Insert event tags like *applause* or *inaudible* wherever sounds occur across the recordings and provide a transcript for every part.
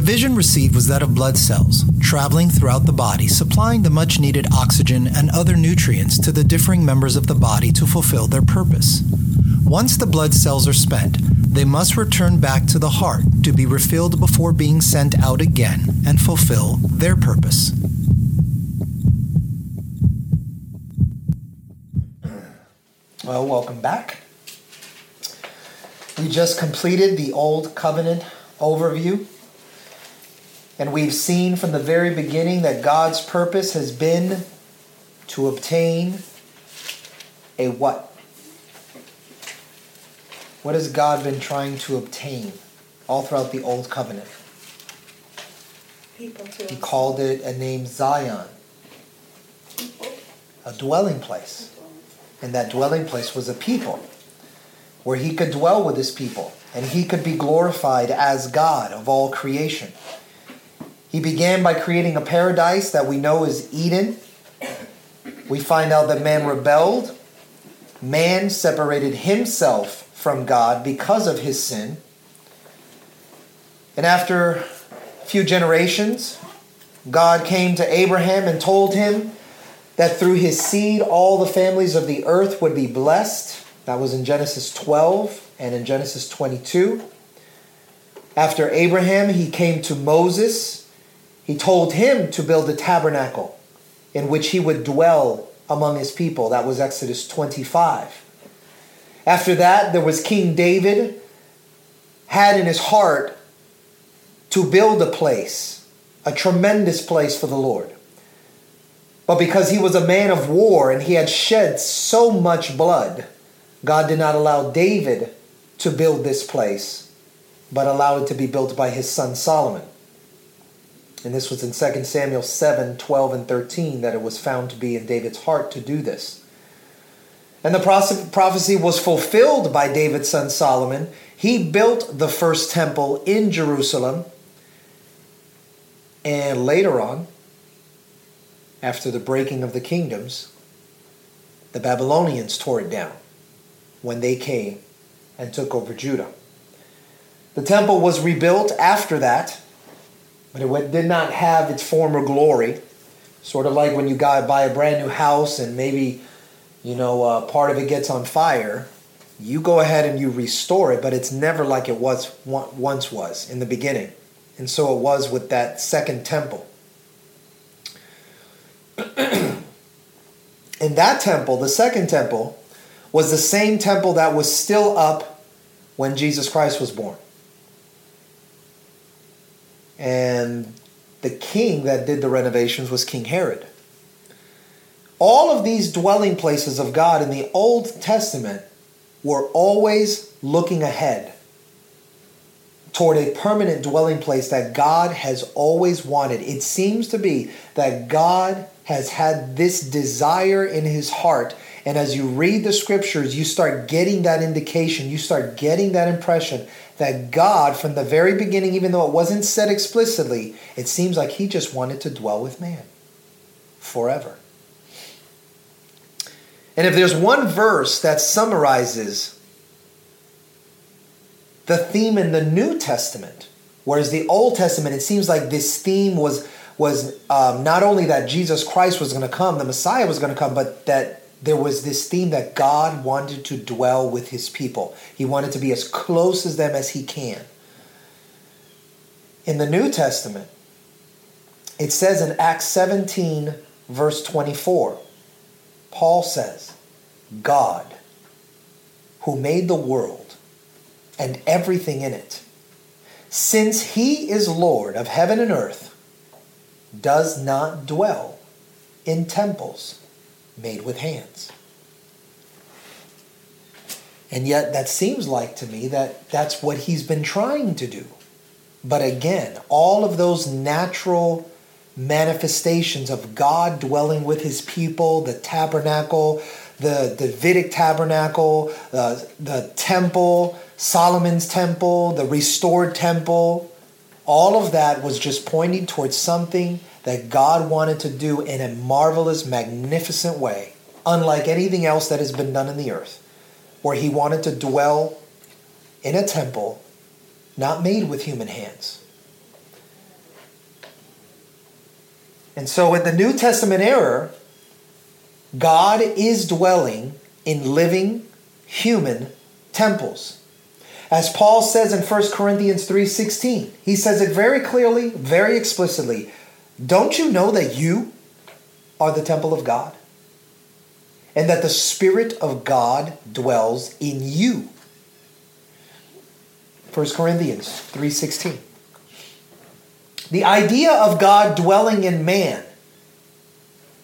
The vision received was that of blood cells, traveling throughout the body, supplying the much needed oxygen and other nutrients to the differing members of the body to fulfill their purpose. Once the blood cells are spent, they must return back to the heart to be refilled before being sent out again and fulfill their purpose. Well, welcome back. We just completed the Old Covenant overview. And we've seen from the very beginning that God's purpose has been to obtain a what? What has God been trying to obtain all throughout the Old Covenant? People to He called it a name Zion, a dwelling place. And that dwelling place was a people where he could dwell with his people and he could be glorified as God of all creation. He began by creating a paradise that we know is Eden. We find out that man rebelled. Man separated himself from God because of his sin. And after a few generations, God came to Abraham and told him that through his seed all the families of the earth would be blessed. That was in Genesis 12 and in Genesis 22. After Abraham, he came to Moses. He told him to build a tabernacle in which he would dwell among his people. That was Exodus 25. After that, there was King David, had in his heart to build a place, a tremendous place for the Lord. But because he was a man of war and he had shed so much blood, God did not allow David to build this place, but allowed it to be built by his son Solomon. And this was in 2 Samuel 7 12 and 13 that it was found to be in David's heart to do this. And the prophecy was fulfilled by David's son Solomon. He built the first temple in Jerusalem. And later on, after the breaking of the kingdoms, the Babylonians tore it down when they came and took over Judah. The temple was rebuilt after that, but it did not have its former glory. Sort of like when you buy a brand new house and maybe, you know, uh, part of it gets on fire. You go ahead and you restore it, but it's never like it was once was in the beginning. And so it was with that second temple. *clears throat* in that temple, the second temple, was the same temple that was still up when Jesus Christ was born. And the king that did the renovations was King Herod. All of these dwelling places of God in the Old Testament were always looking ahead toward a permanent dwelling place that God has always wanted. It seems to be that God has had this desire in his heart. And as you read the scriptures, you start getting that indication, you start getting that impression that God, from the very beginning, even though it wasn't said explicitly, it seems like he just wanted to dwell with man forever. And if there's one verse that summarizes the theme in the New Testament, whereas the Old Testament, it seems like this theme was was um, not only that Jesus Christ was going to come, the Messiah was going to come, but that there was this theme that God wanted to dwell with his people. He wanted to be as close as them as he can. In the New Testament, it says in Acts 17, verse 24, Paul says, God, who made the world and everything in it, since he is Lord of heaven and earth, does not dwell in temples made with hands. And yet, that seems like to me that that's what he's been trying to do. But again, all of those natural manifestations of God dwelling with his people, the tabernacle, the Davidic tabernacle, the temple, Solomon's temple, the restored temple, all of that was just pointing towards something that God wanted to do in a marvelous, magnificent way, unlike anything else that has been done in the earth, where He wanted to dwell in a temple not made with human hands. And so in the New Testament era, God is dwelling in living human temples. As Paul says in 1 Corinthians 3:16, he says it very clearly, very explicitly. Don't you know that you are the temple of God? And that the spirit of God dwells in you. 1 Corinthians 3:16. The idea of God dwelling in man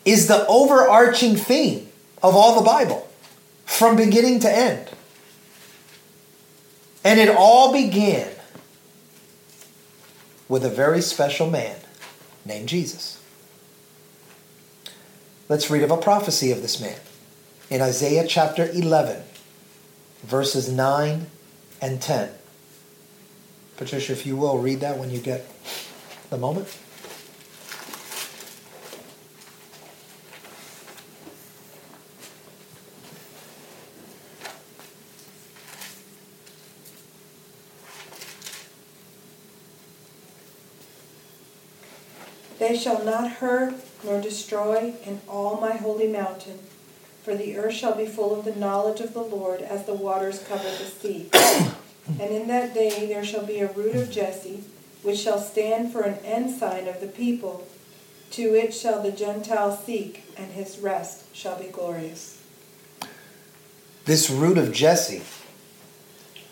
is the overarching theme of all the Bible from beginning to end. And it all began with a very special man named Jesus. Let's read of a prophecy of this man in Isaiah chapter 11, verses 9 and 10. Patricia, if you will, read that when you get the moment. They shall not hurt nor destroy in all my holy mountain, for the earth shall be full of the knowledge of the Lord as the waters cover the sea. *coughs* and in that day there shall be a root of Jesse, which shall stand for an ensign of the people. To it shall the Gentiles seek, and his rest shall be glorious. This root of Jesse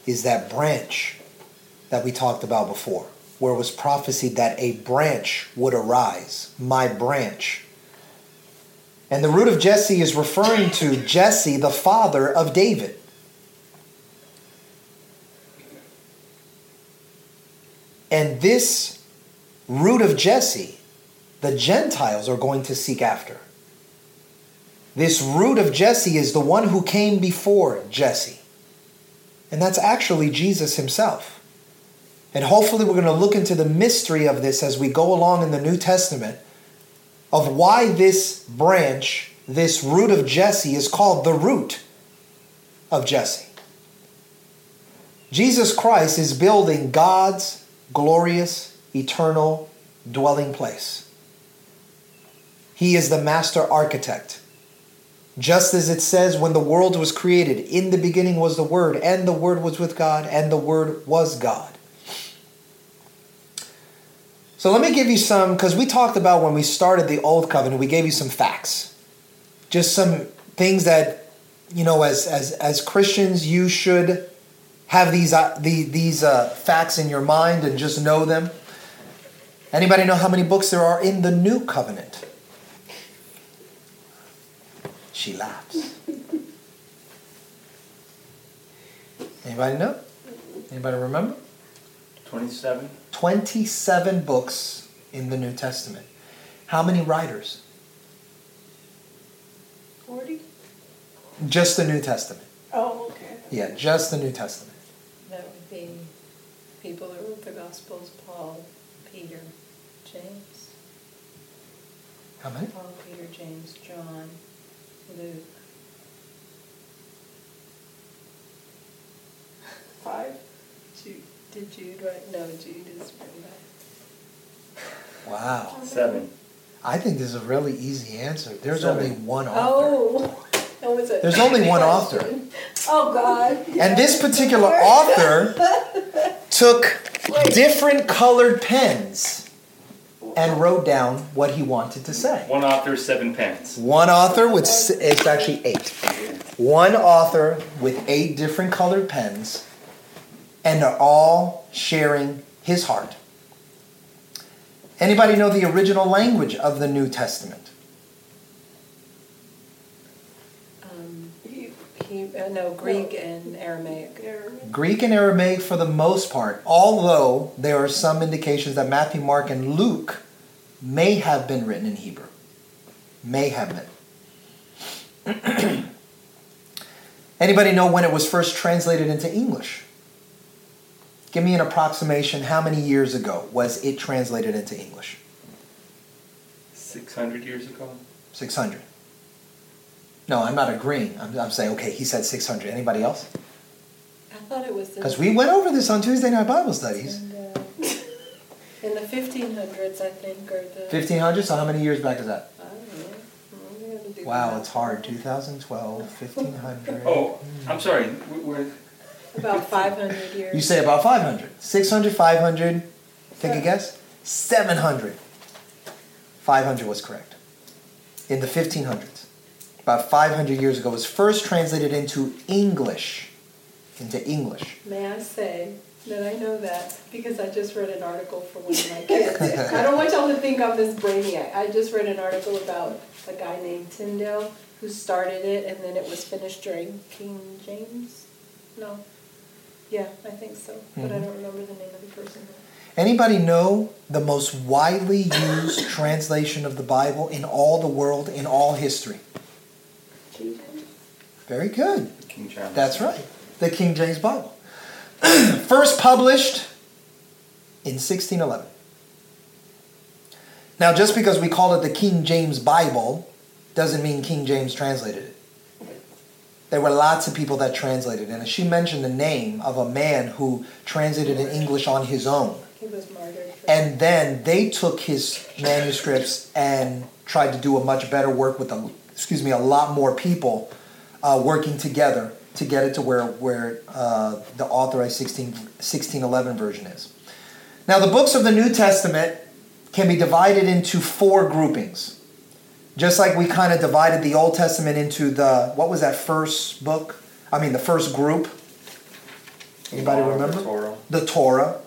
is that branch that we talked about before, where it was prophesied that a branch would arise, my branch. And the root of Jesse is referring to Jesse, the father of David. And this root of Jesse, the Gentiles are going to seek after. This root of Jesse is the one who came before Jesse. And that's actually Jesus himself. And hopefully, we're going to look into the mystery of this as we go along in the New Testament of why this branch, this root of Jesse, is called the root of Jesse. Jesus Christ is building God's glorious, eternal dwelling place. He is the master architect. Just as it says, when the world was created, in the beginning was the Word, and the Word was with God, and the Word was God. So let me give you some, because we talked about when we started the Old Covenant, we gave you some facts. Just some things that, you know, as, as, as Christians, you should have these, uh, the, these uh, facts in your mind and just know them. Anybody know how many books there are in the New Covenant? She laughs. *laughs* Anybody know? Anybody remember? 27. 27 books in the New Testament. How many writers? 40? Just the New Testament. Oh, okay. Yeah, just the New Testament. That would be people that wrote the Gospels, Paul, Peter, James. How many? Paul, Peter, James, John, Luke. Five? Jude. Did Jude write? No, Jude is written by. Wow. Seven. I think this is a really easy answer. There's Seven. only one author. Oh, *laughs* that was a. There's only one *laughs* author. Oh, God. And this particular *laughs* author took different colored pens and wrote down what he wanted to say. One author, seven pens. One author with it's actually eight. One author with eight different colored pens, and they're all sharing his heart. Anybody know the original language of the New Testament? Um, he, uh, no, Greek and Aramaic. Greek and Aramaic for the most part, although there are some indications that Matthew, Mark, and Luke may have been written in Hebrew. May have been. *clears throat* Anybody know when it was first translated into English? Give me an approximation. How many years ago was it translated into English? 600 years ago. 600. No, I'm not agreeing. I'm, I'm saying, okay, he said 600. Anybody else? I thought it was. Because we went over this on Tuesday Night Bible Studies. And, *laughs* uh, In the fifteen hundreds, I think, or the. 1500s? So how many years back is that? I don't know. We gotta do the Wow, math. it's hard. 2012, 1500. *laughs* Oh, I'm sorry, we're, About five hundred years. You say about 500. 600, 500. Take a guess. 700. 500 was correct. In the 1500s. About 500 years ago, it was first translated into English. Into English. May I say that I know that because I just read an article for one of my kids. I don't want y'all to think I'm this brainiac. I just read an article about a guy named Tyndale who started it and then it was finished during King James. No. Yeah, I think so. But I Mhm. don't remember the name of the person. Anybody know the most widely used *coughs* translation of the Bible in all the world, in all history? King James? Very good. King James. That's right. The King James Bible. *clears throat* First published in 1611. Now, just because we call it the King James Bible doesn't mean King James translated it. There were lots of people that translated. And she mentioned the name of a man who translated in English on his own. He was martyred. And then they took his manuscripts and tried to do a much better work with a, excuse me, a lot more people uh, working together to get it to where where uh, the authorized 16, 1611 version is. Now, the books of the New Testament can be divided into four groupings. Just like we kind of divided the Old Testament into the what was that first book? I mean, the first group. Anybody Law of the remember? Torah. The Torah,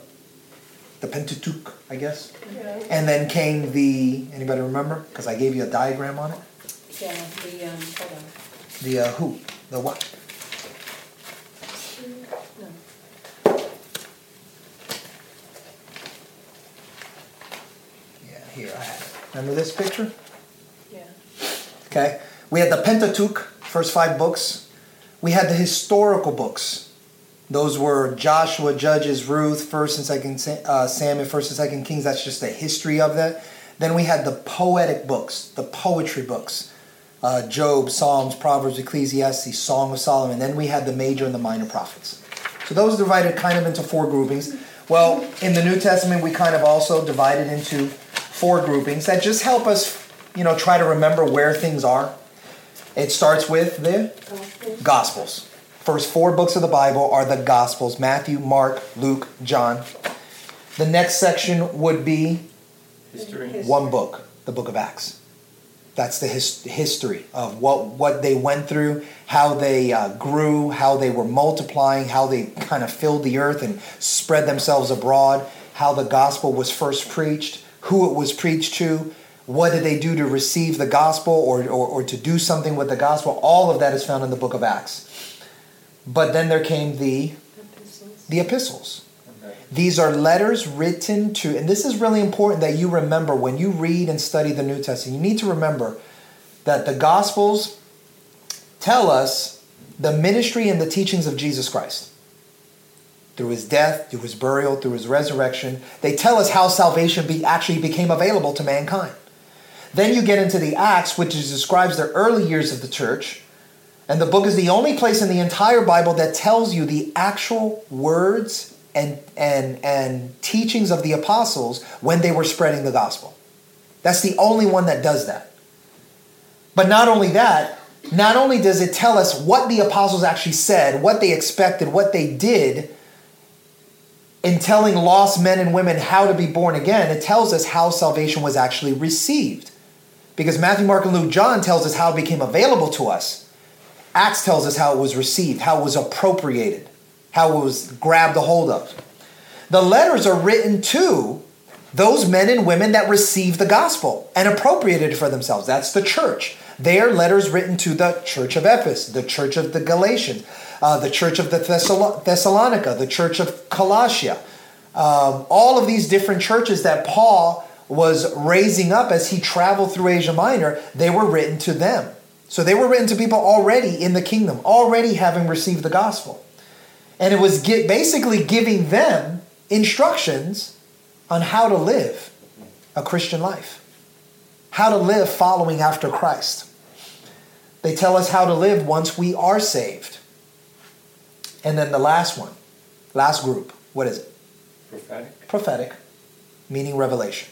the Pentateuch, I guess. Yeah. And then came the anybody remember? Because I gave you a diagram on it. Yeah, the, um, hold on. The uh, who? The what? No. Yeah, here I have it. Remember this picture? Okay. We had the Pentateuch, first five books. We had the historical books. Those were Joshua, Judges, Ruth, First and Second uh, Samuel, First and Second Kings. That's just the history of that. Then we had the poetic books, the poetry books, uh, Job, Psalms, Proverbs, Ecclesiastes, Song of Solomon. Then we had the major and the minor prophets. So those are divided kind of into four groupings. Well, in the New Testament, we kind of also divided into four groupings that just help us, you know, try to remember where things are. It starts with the Gospel. Gospels. First four books of the Bible are the Gospels Matthew, Mark, Luke, John. The next section would be History. One book, the book of Acts. That's the his, history of what, what they went through, how they uh, grew, how they were multiplying, how they kind of filled the earth and spread themselves abroad, how the gospel was first preached, who it was preached to, what did they do to receive the gospel or, or, or to do something with the gospel. All of that is found in the book of Acts. But then there came the, Epistles. the epistles. Okay. These are letters written to, and this is really important that you remember when you read and study the New Testament. You need to remember that the Gospels tell us the ministry and the teachings of Jesus Christ. Through his death, through his burial, through his resurrection, they tell us how salvation be, actually became available to mankind. Then you get into the Acts, which describes the early years of the church. And the book is the only place in the entire Bible that tells you the actual words and, and, and teachings of the apostles when they were spreading the gospel. That's the only one that does that. But not only that, not only does it tell us what the apostles actually said, what they expected, what they did in telling lost men and women how to be born again, it tells us how salvation was actually received. Because Matthew, Mark, and Luke, John tells us how it became available to us. Acts tells us how it was received, how it was appropriated, how it was grabbed a hold of. The letters are written to those men and women that received the gospel and appropriated it for themselves. That's the church. They are letters written to the church of Ephesus, the church of the Galatians, uh, the church of the Thessal- Thessalonica, the church of Colossia. Um, all of these different churches that Paul was raising up as he traveled through Asia Minor, they were written to them. So they were written to people already in the kingdom, already having received the gospel. And it was gi- basically giving them instructions on how to live a Christian life, how to live following after Christ. They tell us how to live once we are saved. And then the last one, last group, what is it? Prophetic. Prophetic. meaning revelation.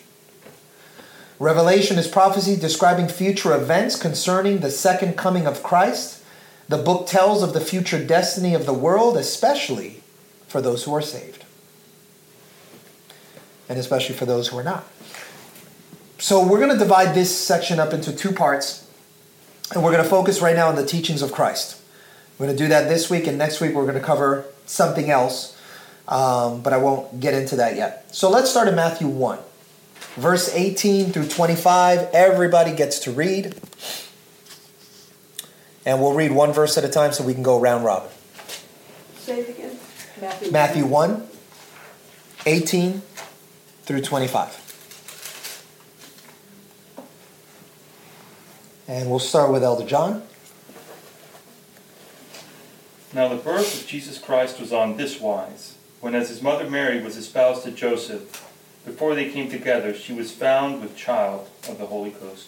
Revelation is prophecy describing future events concerning the second coming of Christ. The book tells of the future destiny of the world, especially for those who are saved, and especially for those who are not. So, we're going to divide this section up into two parts, and we're going to focus right now on the teachings of Christ. We're going to do that this week, and next week we're going to cover something else, um, but I won't get into that yet. So, let's start in Matthew 1 verse 18 through 25. Everybody gets to read. And we'll read one verse at a time so we can go round robin. Say it again. Matthew. Matthew 1, 18 through 25. And we'll start with Elder John. Now the birth of Jesus Christ was on this wise. When as his mother Mary was espoused to Joseph, before they came together, she was found with child of the Holy Ghost.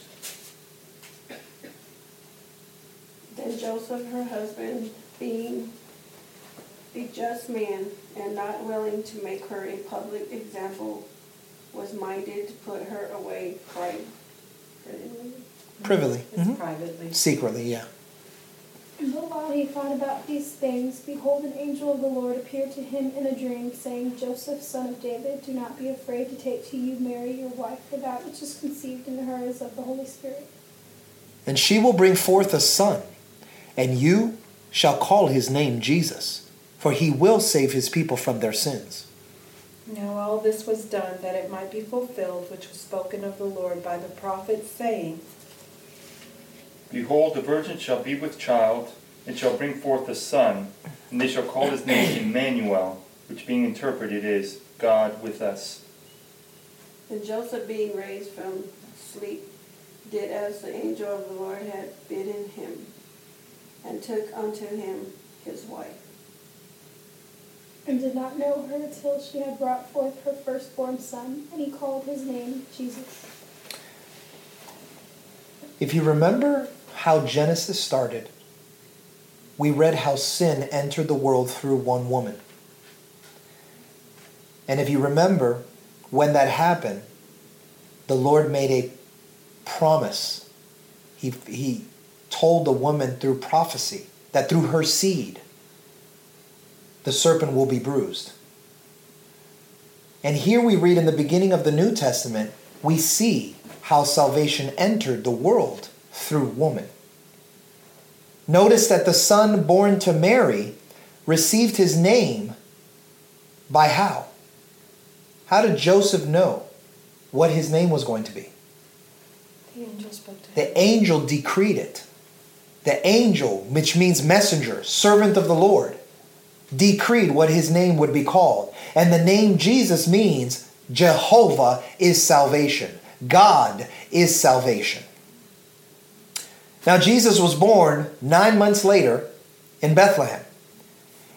Then Joseph, her husband, being a just man and not willing to make her a public example, was minded to put her away privately. Privily. It's Mhm. privately. Secretly, yeah. But while he thought about these things, behold, an angel of the Lord appeared to him in a dream, saying, Joseph, son of David, do not be afraid to take to you Mary, your wife, for that which is conceived in her is of the Holy Spirit. And she will bring forth a son, and you shall call his name Jesus, for he will save his people from their sins. Now all this was done that it might be fulfilled which was spoken of the Lord by the prophet, saying, Behold, the virgin shall be with child, and shall bring forth a son, and they shall call his name *coughs* Emmanuel, which being interpreted is God with us. And Joseph, being raised from sleep, did as the angel of the Lord had bidden him, and took unto him his wife. And did not know her till she had brought forth her firstborn son, and he called his name Jesus. If you remember how Genesis started, we read how sin entered the world through one woman. And if you remember, when that happened, the Lord made a promise. He, he told the woman through prophecy that through her seed, the serpent will be bruised. And here we read in the beginning of the New Testament, we see how salvation entered the world through woman. Notice that the son born to Mary received his name by how? How did Joseph know what his name was going to be? The angel spoke to him. The angel decreed it. The angel, which means messenger, servant of the Lord, decreed what his name would be called. And the name Jesus means Jehovah is salvation. God is salvation. Now, Jesus was born nine months later in Bethlehem.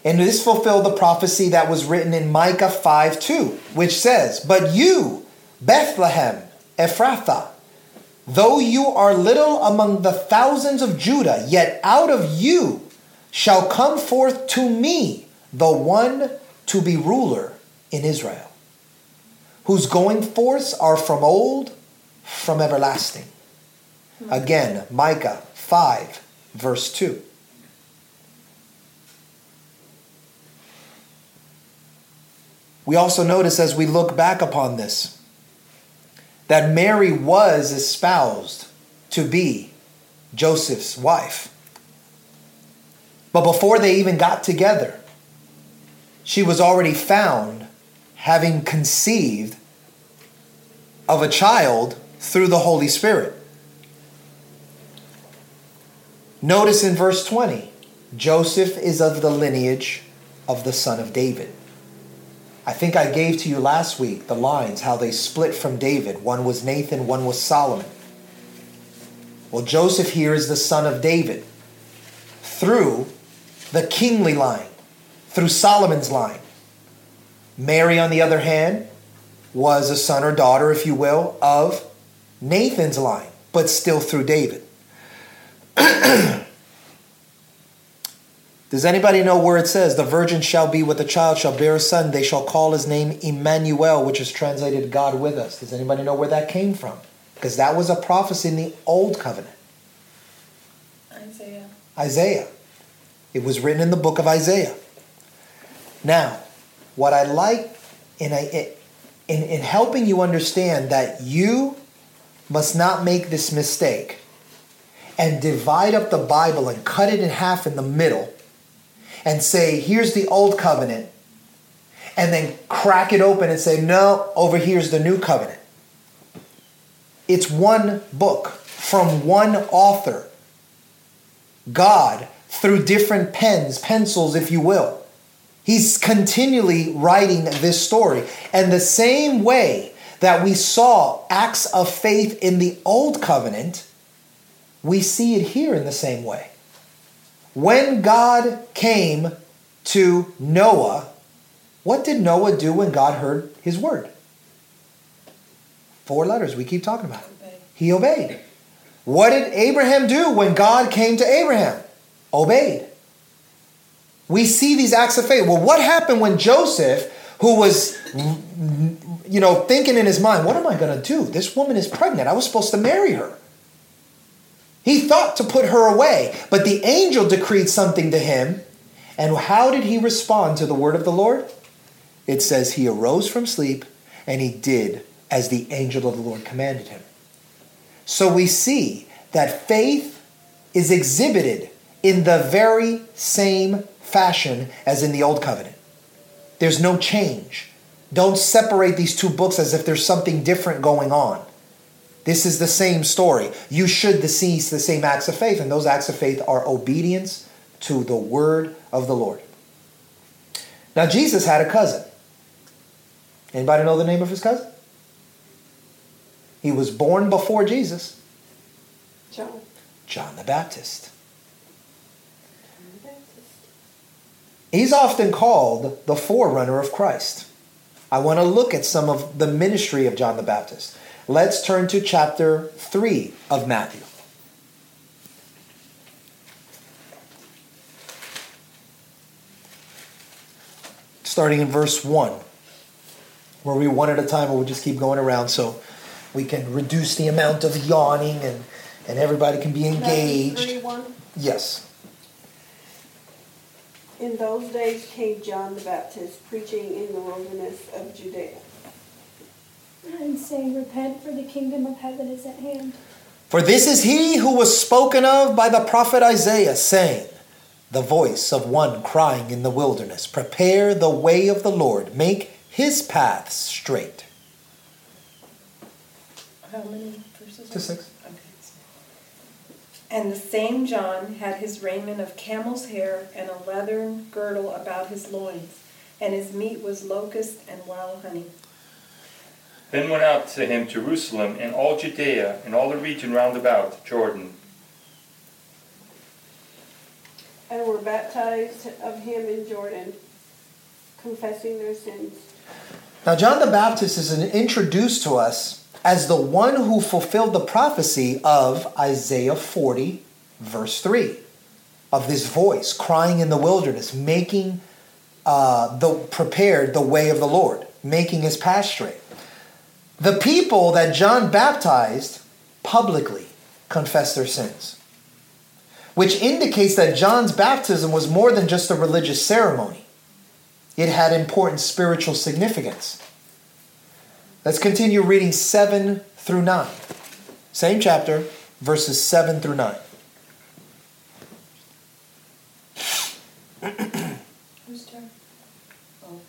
And this fulfilled the prophecy that was written in Micah 5 2, which says, But you, Bethlehem, Ephrathah, though you are little among the thousands of Judah, yet out of you shall come forth to me the one to be ruler in Israel, whose going forths are from old, from everlasting. Again, Micah 5, verse 2. We also notice as we look back upon this that Mary was espoused to be Joseph's wife. But before they even got together, she was already found having conceived of a child through the Holy Spirit. Notice in verse 20, Joseph is of the lineage of the son of David. I think I gave to you last week the lines, how they split from David. One was Nathan, one was Solomon. Well, Joseph here is the son of David through the kingly line, through Solomon's line. Mary, on the other hand, was a son or daughter, if you will, of Nathan's line, but still through David. Does anybody know where it says, The virgin shall be with a child, shall bear a son, they shall call his name Emmanuel, which is translated God with us? Does anybody know where that came from? Because that was a prophecy in the Old Covenant. Isaiah. Isaiah. It was written in the book of Isaiah. Now, what I like in, a, in, in helping you understand that you must not make this mistake and divide up the Bible and cut it in half in the middle and say, here's the old covenant, and then crack it open and say, no, over here's the new covenant. It's one book from one author. God, through different pens, pencils, if you will. He's continually writing this story. And the same way that we saw acts of faith in the Old Covenant, we see it here in the same way. When God came to Noah, what did Noah do when God heard his word? Four letters we keep talking about. He obeyed. What did Abraham do when God came to Abraham? Obeyed. We see these acts of faith. Well, what happened when Joseph, who was, you know, thinking in his mind, what am I going to do? This woman is pregnant. I was supposed to marry her. He thought to put her away, but the angel decreed something to him. And how did he respond to the word of the Lord? It says he arose from sleep and he did as the angel of the Lord commanded him. So we see that faith is exhibited in the very same fashion as in the Old Covenant. There's no change. Don't separate these two books as if there's something different going on. This is the same story. You should see the same acts of faith, and those acts of faith are obedience to the word of the Lord. Now, Jesus had a cousin. Anybody know the name of his cousin? He was born before Jesus, John. John the Baptist. He's often called the forerunner of Christ. I want to look at some of the ministry of John the Baptist. Let's turn to chapter 3 of Matthew. Starting in verse 1, where we one at a time, we'll just keep going around so we can reduce the amount of yawning and, and everybody can be engaged. Matthew 3, 1. Yes. In those days came John the Baptist preaching in the wilderness of Judea. And saying, Repent, for the kingdom of heaven is at hand. For this is he who was spoken of by the prophet Isaiah, saying, The voice of one crying in the wilderness, Prepare the way of the Lord, make his paths straight. How many verses? To six. Okay. And the same John had his raiment of camel's hair and a leathern girdle about his loins, and his meat was locust and wild honey. Then went out to him Jerusalem and all Judea and all the region round about Jordan, and were baptized of him in Jordan, confessing their sins. Now, John the Baptist is introduced to us as the one who fulfilled the prophecy of Isaiah 40, verse 3, of this voice crying in the wilderness, making uh, the prepared the way of the Lord, making his path straight. The people that John baptized publicly confessed their sins, which indicates that John's baptism was more than just a religious ceremony. It had important spiritual significance. Let's continue reading 7 through 9. Same chapter, verses 7 through 9. *clears throat* Whose turn? Oh,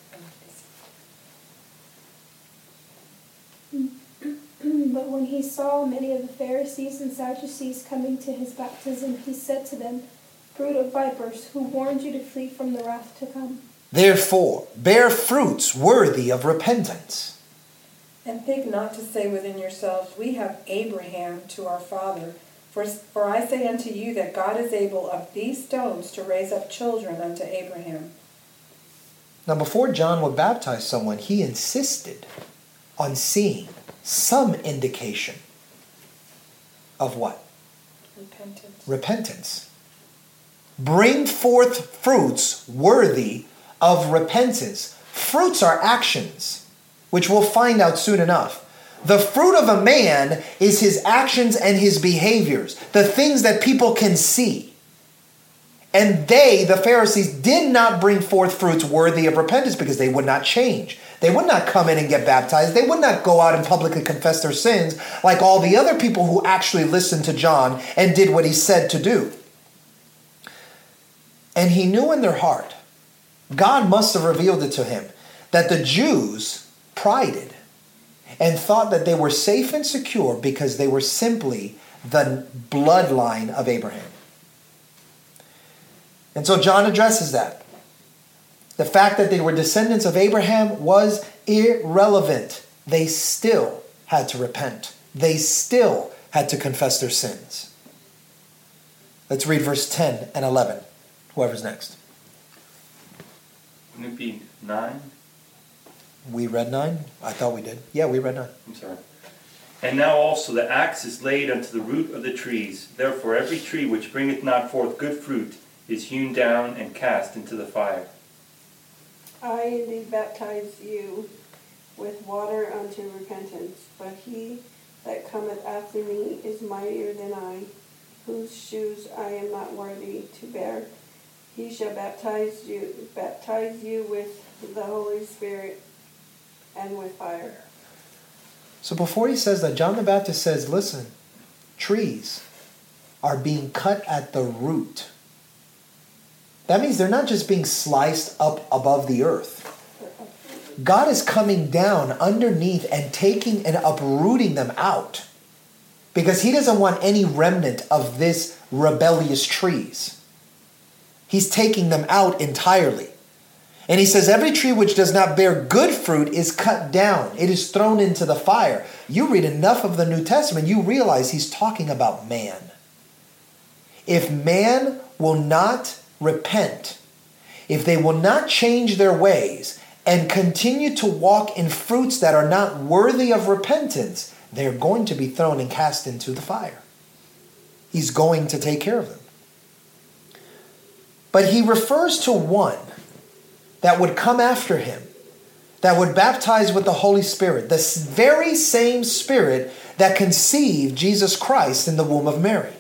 But when he saw many of the Pharisees and Sadducees coming to his baptism, he said to them, Brood of vipers, who warned you to flee from the wrath to come? Therefore, bear fruits worthy of repentance. And think not to say within yourselves, We have Abraham to our father. For, for I say unto you that God is able of these stones to raise up children unto Abraham. Now, before John would baptize someone, he insisted on seeing some indication of what? Repentance. Repentance. bring forth fruits worthy of repentance. Fruits are actions, which we'll find out soon enough. The fruit of a man is his actions and his behaviors, the things that people can see. And they, the Pharisees, did not bring forth fruits worthy of repentance because they would not change. They would not come in and get baptized. They would not go out and publicly confess their sins like all the other people who actually listened to John and did what he said to do. And he knew in their heart, God must have revealed it to him, that the Jews prided and thought that they were safe and secure because they were simply the bloodline of Abraham. And so John addresses that. The fact that they were descendants of Abraham was irrelevant. They still had to repent, they still had to confess their sins. Let's read verse 10 and 11. Whoever's next. Wouldn't it be 9? We read 9? I thought we did. Yeah, we read 9. I'm sorry. And now also the axe is laid unto the root of the trees. Therefore every tree which bringeth not forth good fruit is hewn down and cast into the fire. I indeed baptize you with water unto repentance, but he that cometh after me is mightier than I, whose shoes I am not worthy to bear. He shall baptize you, baptize you with the Holy Spirit and with fire. So before he says that, John the Baptist says, listen, trees are being cut at the root. That means they're not just being sliced up above the earth. God is coming down underneath and taking and uprooting them out because he doesn't want any remnant of this rebellious trees. He's taking them out entirely. And he says, Every tree which does not bear good fruit is cut down, it is thrown into the fire. You read enough of the New Testament, you realize he's talking about man. If man will not repent, if they will not change their ways and continue to walk in fruits that are not worthy of repentance, they're going to be thrown and cast into the fire. He's going to take care of them. But he refers to one that would come after him, that would baptize with the Holy Spirit, the very same Spirit that conceived Jesus Christ in the womb of Mary.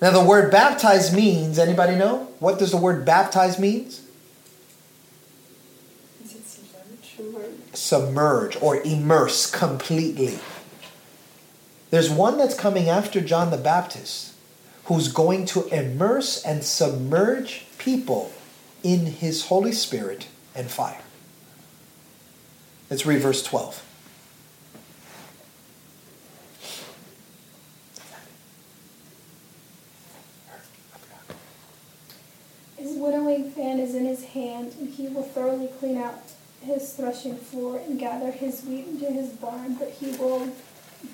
Now, the word baptize means, anybody know? What does the word baptize means? Is it? Submerge. Submerge or immerse completely. There's one that's coming after John the Baptist who's going to immerse and submerge people in his Holy Spirit and fire. Let's read verse 12. Winnowing fan is in his hand, and he will thoroughly clean out his threshing floor and gather his wheat into his barn, but he will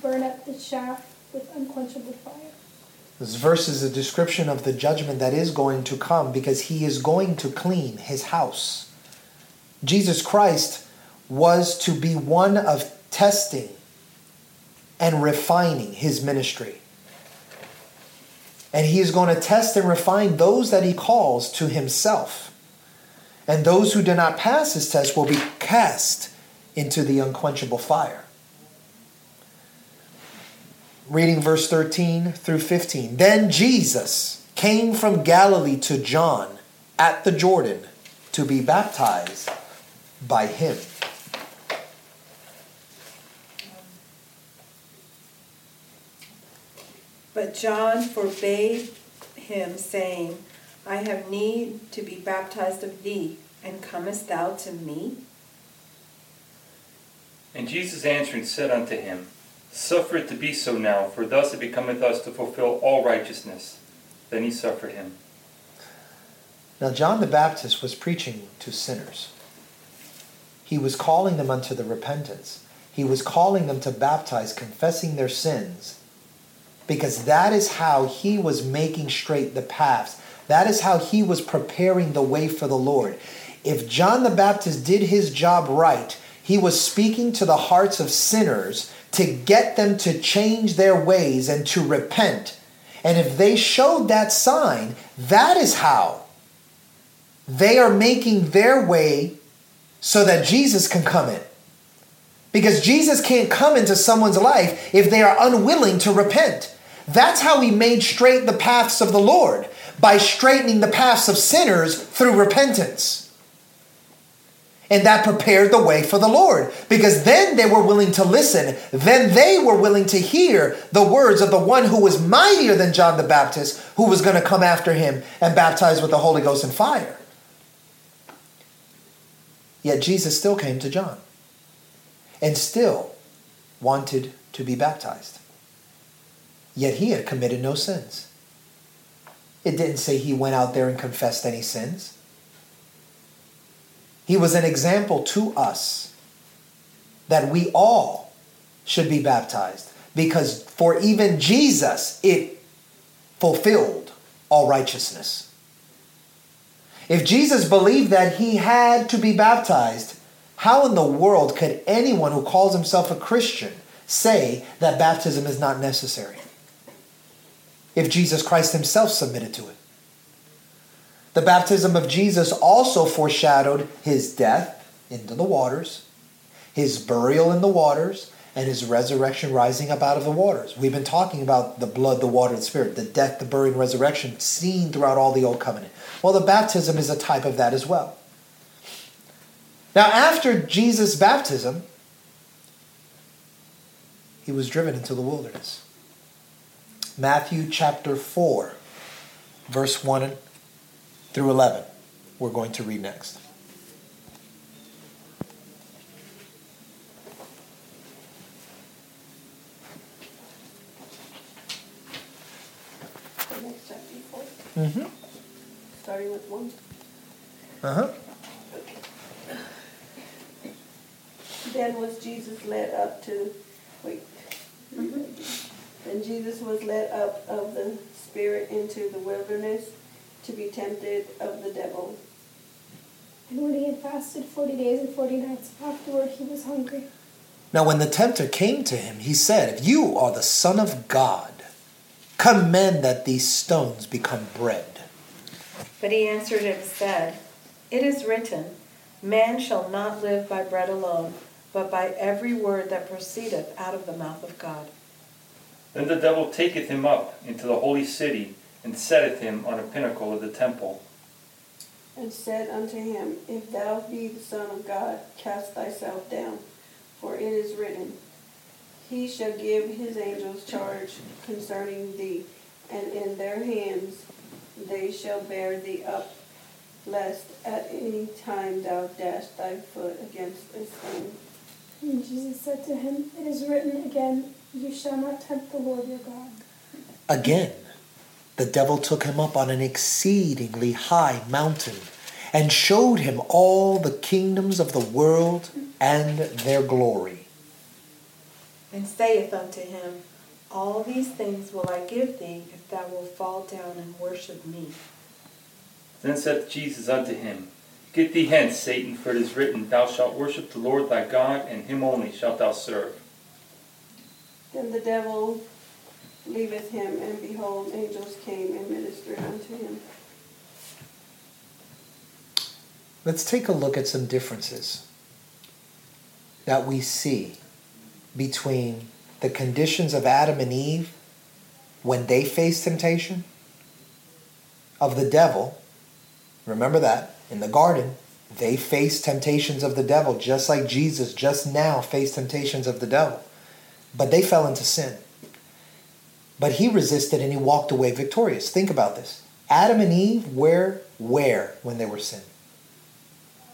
burn up the chaff with unquenchable fire. This verse is a description of the judgment that is going to come because he is going to clean his house. Jesus Christ was to be one of testing and refining his ministry. And he is going to test and refine those that he calls to himself. And those who do not pass his test will be cast into the unquenchable fire. Reading verse 13 through 15. Then Jesus came from Galilee to John at the Jordan to be baptized by him. But John forbade him, saying, I have need to be baptized of thee, and comest thou to me? And Jesus answering said unto him, Suffer it to be so now, for thus it becometh us to fulfill all righteousness. Then he suffered him. Now, John the Baptist was preaching to sinners. He was calling them unto the repentance. He was calling them to baptize, confessing their sins, because that is how he was making straight the paths. That is how he was preparing the way for the Lord. If John the Baptist did his job right, he was speaking to the hearts of sinners to get them to change their ways and to repent And if they showed that sign, that is how they are making their way so that Jesus can come in. Because Jesus can't come into someone's life if they are unwilling to repent. That's how he made straight the paths of the Lord, by straightening the paths of sinners through repentance. And that prepared the way for the Lord. Because then they were willing to listen. Then they were willing to hear the words of the one who was mightier than John the Baptist, who was going to come after him and baptize with the Holy Ghost and fire. Yet Jesus still came to John and still wanted to be baptized. Yet he had committed no sins. It didn't say he went out there and confessed any sins. He was an example to us that we all should be baptized because for even Jesus it fulfilled all righteousness. If Jesus believed that he had to be baptized, how in the world could anyone who calls himself a Christian say that baptism is not necessary? If Jesus Christ himself submitted to it. The baptism of Jesus also foreshadowed his death into the waters, his burial in the waters, and his resurrection rising up out of the waters. We've been talking about the blood, the water, and spirit, the death, the burial, and resurrection seen throughout all the old covenant. Well, the baptism is a type of that as well. Now, after Jesus' baptism, he was driven into the wilderness. Matthew chapter 4, verse 1 through 11. We're going to read next. Next chapter four, Mm-hmm. starting with one. Uh-huh. Then was Jesus led up to, wait. Mm-hmm. Then Jesus was led up of the Spirit into the wilderness to be tempted of the devil. And when he had fasted forty days and forty nights, afterward he was hungry. Now, when the tempter came to him, he said, If you are the Son of God, command that these stones become bread. But he answered and said, It is written, Man shall not live by bread alone, but by every word that proceedeth out of the mouth of God. Then the devil taketh him up into the holy city, and setteth him on a pinnacle of the temple, And said unto him, If thou be the Son of God, cast thyself down. For it is written, He shall give his angels charge concerning thee, and in their hands they shall bear thee up, lest at any time thou dash thy foot against a stone. And Jesus said to him, It is written again, You shall not tempt the Lord your God. Again, the devil took him up on an exceedingly high mountain and showed him all the kingdoms of the world and their glory. And saith unto him, All these things will I give thee, if thou wilt fall down and worship me. Then saith Jesus unto him, Get thee hence, Satan, for it is written, Thou shalt worship the Lord thy God, and him only shalt thou serve. Then the devil leaveth him, and behold, angels came and ministered unto him. Let's take a look at some differences that we see between the conditions of Adam and Eve when they faced temptation, of the devil. Remember that in the garden, they faced temptations of the devil just like Jesus just now faced temptations of the devil. But they fell into sin. But he resisted and he walked away victorious. Think about this. Adam and Eve were where when they were sin?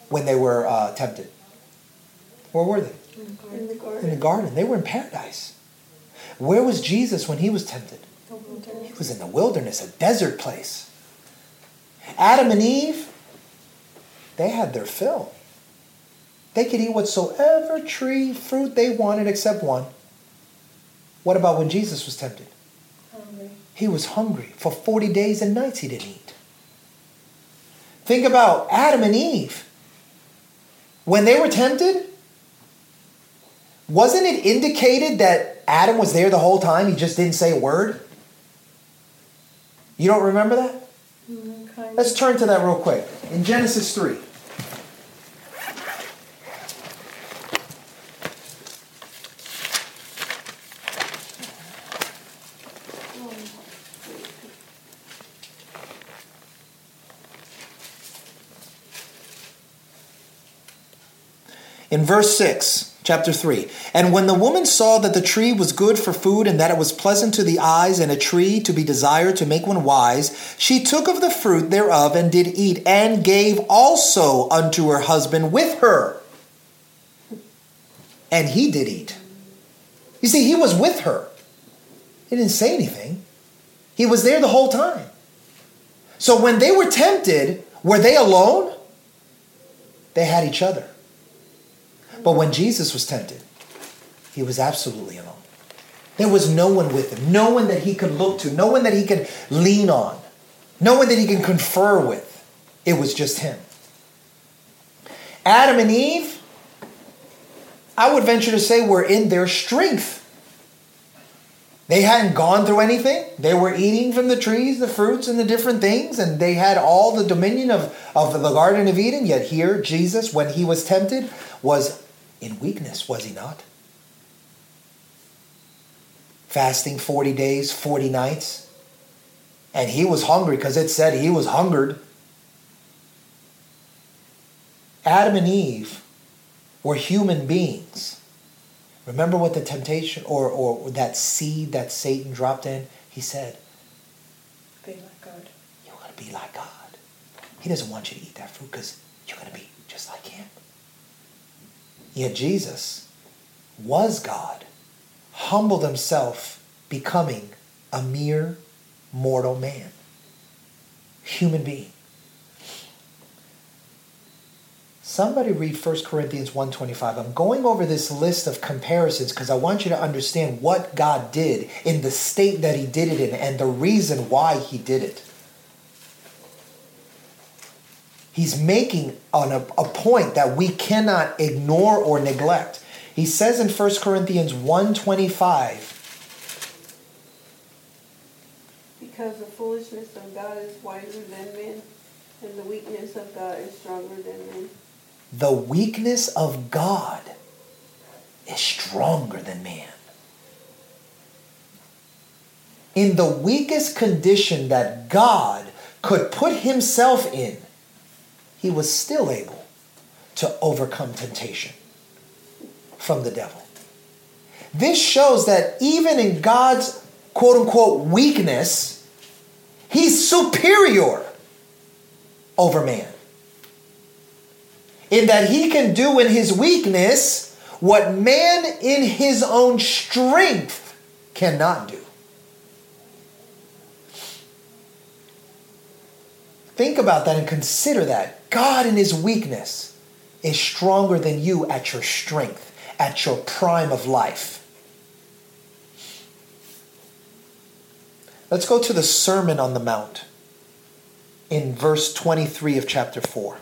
When they were uh, tempted? Where were they? In the In the garden. garden. They were in paradise. Where was Jesus when he was tempted? He was in the wilderness, a desert place. Adam and Eve, they had their fill. They could eat whatsoever tree, fruit they wanted except one. What about when Jesus was tempted? Hungry. He was hungry. For 40 days and nights he didn't eat. Think about Adam and Eve. When they were tempted, wasn't it indicated that Adam was there the whole time? He just didn't say a word? You don't remember that? Mm, Let's turn to that real quick. In Genesis 3. In verse 6, chapter 3. And when the woman saw that the tree was good for food, and that it was pleasant to the eyes, and a tree to be desired to make one wise, she took of the fruit thereof and did eat, and gave also unto her husband with her. And he did eat. You see, he was with her. He didn't say anything, he was there the whole time. So when they were tempted, were they alone? They had each other. But when Jesus was tempted, he was absolutely alone. There was no one with him, no one that he could look to, no one that he could lean on, no one that he can confer with. It was just him. Adam and Eve, I would venture to say, were in their strength. They hadn't gone through anything. They were eating from the trees, the fruits, and the different things, and they had all the dominion of, of the Garden of Eden. Yet here, Jesus, when he was tempted, was in weakness, was he not? Fasting 40 days, 40 nights. And he was hungry because it said he was hungered. Adam and Eve were human beings. Remember what the temptation or, or that seed that Satan dropped in? He said, Be like God. You're going to be like God. He doesn't want you to eat that fruit because you're going to be just like Him. Yet Jesus was God, humbled Himself, becoming a mere mortal man, human being. Somebody read 1 Corinthians 1:25. I'm going over this list of comparisons because I want you to understand what God did in the state that he did it in and the reason why he did it. He's making on a, a point that we cannot ignore or neglect. He says in 1 Corinthians 1:25, Because the foolishness of God is wiser than men, and the weakness of God is stronger than men. the weakness of God is stronger than man. In the weakest condition that God could put himself in, he was still able to overcome temptation from the devil. This shows that even in God's quote unquote weakness, he's superior over man in that he can do in his weakness what man in his own strength cannot do. Think about that and consider that. God in his weakness is stronger than you at your strength, at your prime of life. Let's go to the Sermon on the Mount in verse 23 of chapter 4.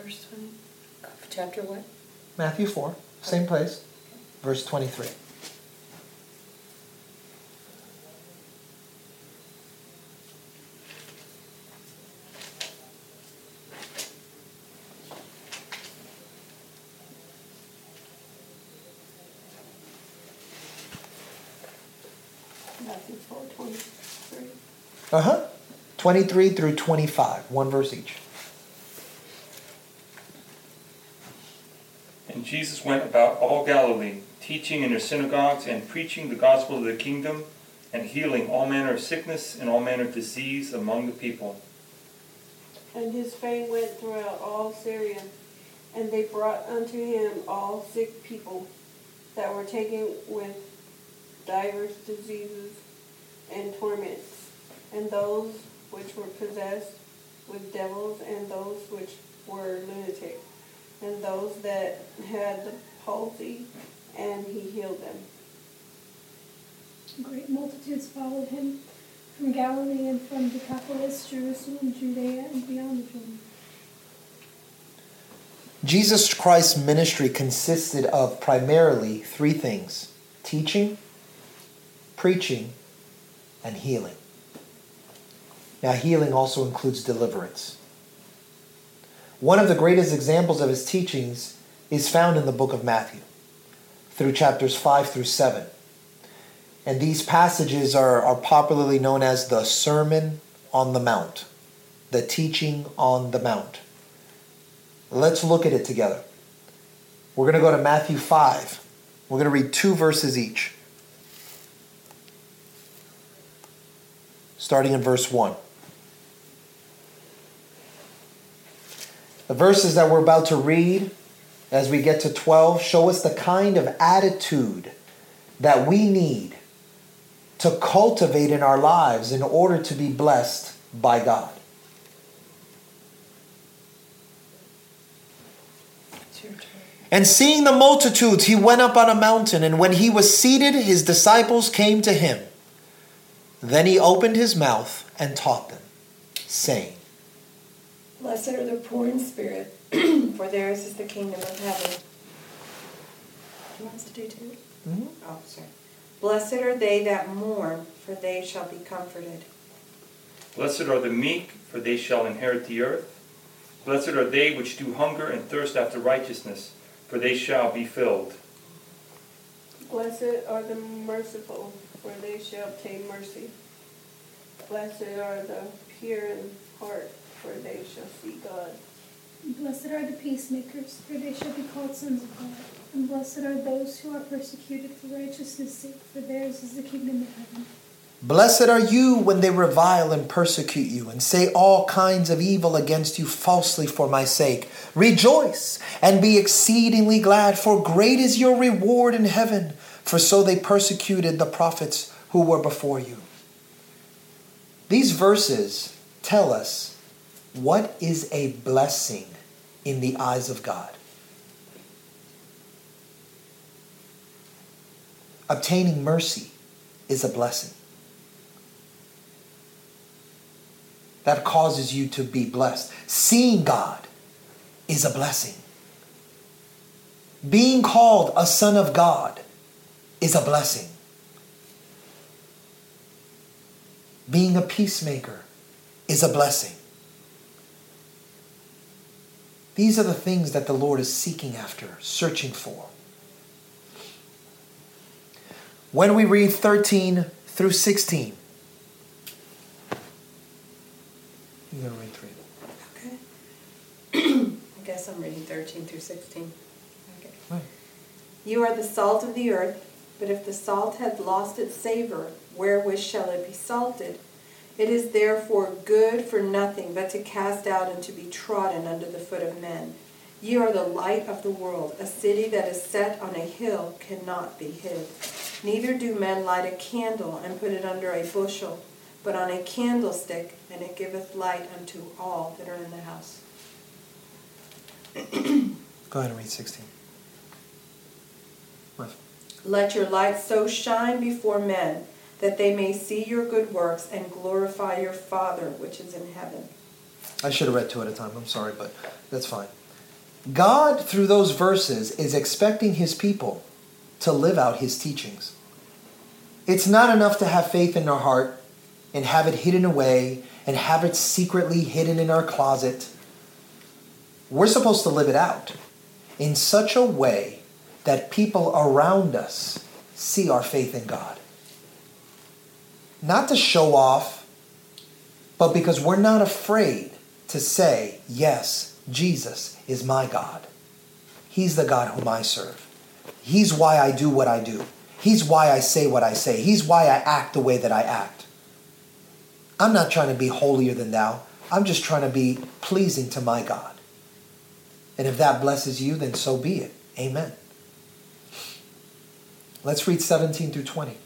Verse 20, of chapter what? Matthew 4, same place, verse 23. Matthew four twenty-three. Uh huh. 23 through 25, one verse each. And Jesus went about all Galilee, teaching in their synagogues and preaching the gospel of the kingdom and healing all manner of sickness and all manner of disease among the people. And his fame went throughout all Syria, and they brought unto him all sick people that were taken with divers diseases and torments, and those which were possessed with devils, and those which were lunatic, and those that had the palsy, and he healed them. Great multitudes followed him from Galilee and from Decapolis, Jerusalem, Judea, and beyond the Jordan. Jesus Christ's ministry consisted of primarily three things teaching, preaching, and healing. Now, healing also includes deliverance. One of the greatest examples of his teachings is found in the book of Matthew, through chapters 5 through 7. And these passages are, are popularly known as the Sermon on the Mount, the teaching on the Mount. Let's look at it together. We're going to go to Matthew 5. We're going to read two verses each. Starting in verse 1. The verses that we're about to read as we get to 12 show us the kind of attitude that we need to cultivate in our lives in order to be blessed by God. It's your turn. And seeing the multitudes, he went up on a mountain, and when he was seated, his disciples came to him. Then he opened his mouth and taught them, saying, Blessed are the poor in spirit, *clears throat* for theirs is the kingdom of heaven. Do you want us to do two? Mhm. Oh, sorry. Blessed are they that mourn, for they shall be comforted. Blessed are the meek, for they shall inherit the earth. Blessed are they which do hunger and thirst after righteousness, for they shall be filled. Blessed are the merciful, for they shall obtain mercy. Blessed are the pure in heart, for they shall see God. Blessed are the peacemakers, for they shall be called sons of God. And blessed are those who are persecuted for righteousness' sake, for theirs is the kingdom of heaven. Blessed are you when they revile and persecute you, and say all kinds of evil against you falsely for my sake. Rejoice and be exceedingly glad, for great is your reward in heaven, for so they persecuted the prophets who were before you. These verses tell us what is a blessing in the eyes of God. Obtaining mercy is a blessing. that causes you to be blessed. Seeing God is a blessing. Being called a son of God is a blessing. Being a peacemaker is a blessing. These are the things that the Lord is seeking after, searching for. When we read 13 through 16, you're going to read 3. Okay. *clears throat* I guess I'm reading 13 through 16. Okay. Right. You are the salt of the earth, but if the salt had lost its savor, wherewith shall it be salted? It is therefore good for nothing but to cast out and to be trodden under the foot of men. Ye are the light of the world. A city that is set on a hill cannot be hid. Neither do men light a candle and put it under a bushel, but on a candlestick, and it giveth light unto all that are in the house. *clears throat* Go ahead and read 16. What? Let your light so shine before men that they may see your good works and glorify your Father which is in heaven. I should have read two at a time. I'm sorry, but that's fine. God, through those verses, is expecting his people to live out his teachings. It's not enough to have faith in our heart and have it hidden away and have it secretly hidden in our closet. We're supposed to live it out in such a way that people around us see our faith in God. Not to show off, but because we're not afraid to say, Yes, Jesus is my God. He's the God whom I serve. He's why I do what I do. He's why I say what I say. He's why I act the way that I act. I'm not trying to be holier than thou. I'm just trying to be pleasing to my God. And if that blesses you, then so be it. Amen. Let's read 17 through 20.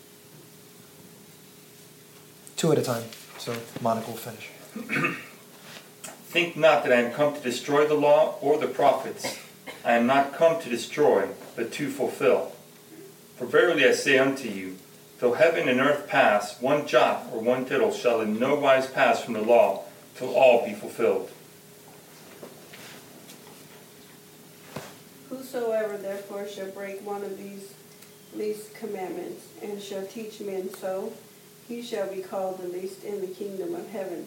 Two at a time. So Monica will finish. *clears throat* Think not that I am come to destroy the law or the prophets. I am not come to destroy, but to fulfill. For verily I say unto you, till heaven and earth pass, one jot or one tittle shall in no wise pass from the law, till all be fulfilled. Whosoever therefore shall break one of these least commandments, and shall teach men so, he shall be called the least in the kingdom of heaven.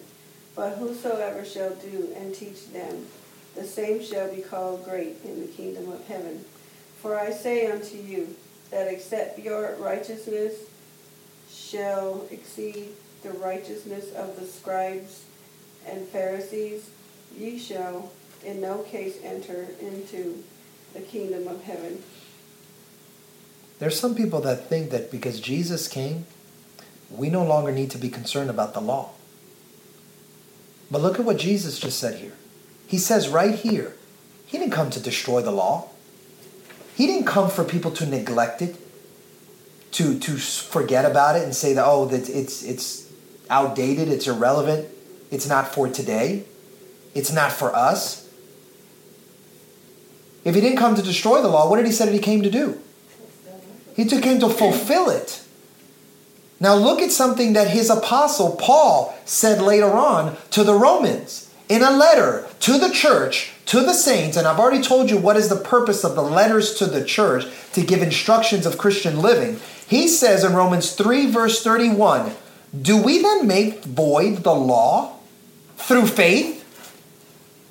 But whosoever shall do and teach them, the same shall be called great in the kingdom of heaven. For I say unto you, that except your righteousness shall exceed the righteousness of the scribes and Pharisees, ye shall in no case enter into the kingdom of heaven. There's some people that think that because Jesus came, we no longer need to be concerned about the law. But look at what Jesus just said here. He says right here, He didn't come to destroy the law. He didn't come for people to neglect it, to, to forget about it and say that, oh, that it's, it's outdated, it's irrelevant, it's not for today, it's not for us. If he didn't come to destroy the law, what did he say that he came to do? He him to fulfill it. Now look at something that his apostle Paul said later on to the Romans in a letter to the church, to the saints, and I've already told you what is the purpose of the letters to the church to give instructions of Christian living. He says in Romans 3, verse 31, Do we then make void the law through faith?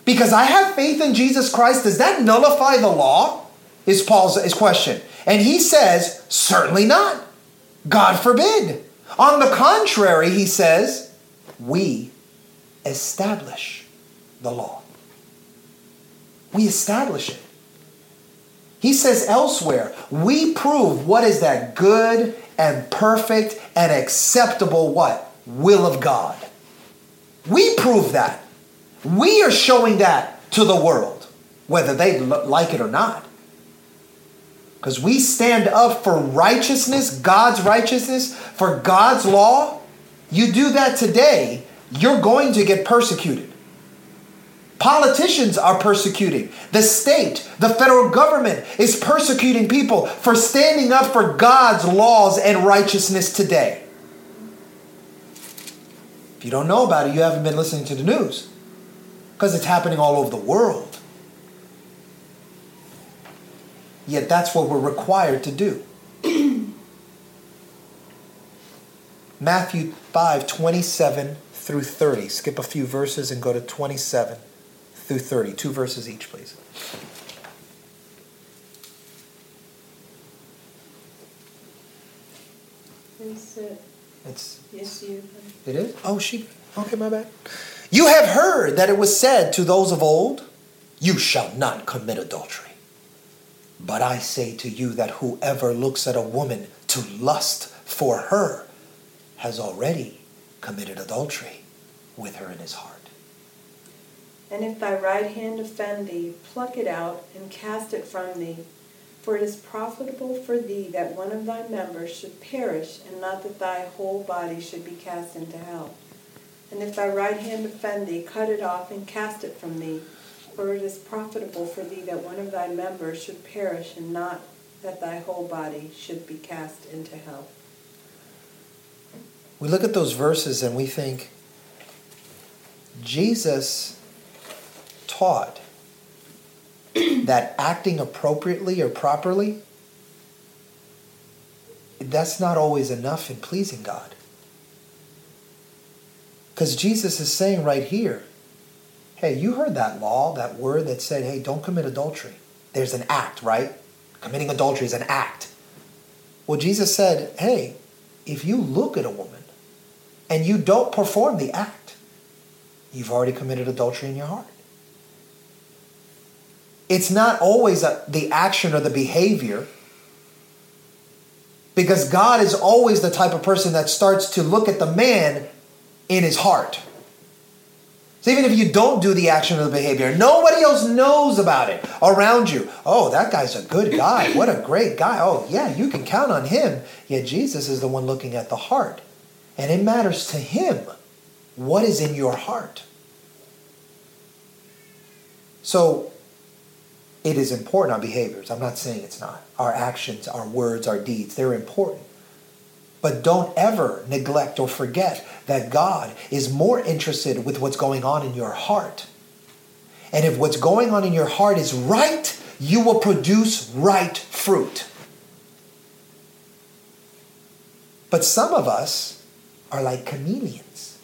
Because I have faith in Jesus Christ, does that nullify the law? Is Paul's his question. And he says, Certainly not. God forbid. On the contrary, he says, we establish the law. We establish it. He says elsewhere, we prove what is that good and perfect and acceptable what? Will of God. We prove that. We are showing that to the world, whether they like it or not. Because we stand up for righteousness, God's righteousness, for God's law. You do that today, you're going to get persecuted. Politicians are persecuting. The state, the federal government is persecuting people for standing up for God's laws and righteousness today. If you don't know about it, you haven't been listening to the news because it's happening all over the world. Yet that's what we're required to do. *clears throat* Matthew 5 27 through 30. Skip a few verses and go to 27 through 30. Two verses each, please. Is it, It's yes, you. it is? Oh she okay, my bad. You have heard that it was said to those of old, You shall not commit adultery. But I say to you that whoever looks at a woman to lust for her has already committed adultery with her in his heart. And if thy right hand offend thee, pluck it out and cast it from thee. For it is profitable for thee that one of thy members should perish, and not that thy whole body should be cast into hell. And if thy right hand offend thee, cut it off and cast it from thee. For it is profitable for thee that one of thy members should perish, and not that thy whole body should be cast into hell. We look at those verses and we think, Jesus taught that acting appropriately or properly, that's not always enough in pleasing God. Because Jesus is saying right here, hey, you heard that law, that word that said, hey, don't commit adultery. There's an act, right? Committing adultery is an act. Well, Jesus said, hey, if you look at a woman and you don't perform the act, you've already committed adultery in your heart. It's not always a, the action or the behavior. Because God is always the type of person that starts to look at the man in his heart. So even if you don't do the action or the behavior, nobody else knows about it around you. Oh, that guy's a good guy. What a great guy. Oh, yeah, you can count on him. Yet Jesus is the one looking at the heart. And it matters to him what is in your heart. So it is important, our behaviors. I'm not saying it's not. Our actions, our words, our deeds, they're important. But don't ever neglect or forget that God is more interested with what's going on in your heart. And if what's going on in your heart is right, you will produce right fruit. But some of us, are like chameleons.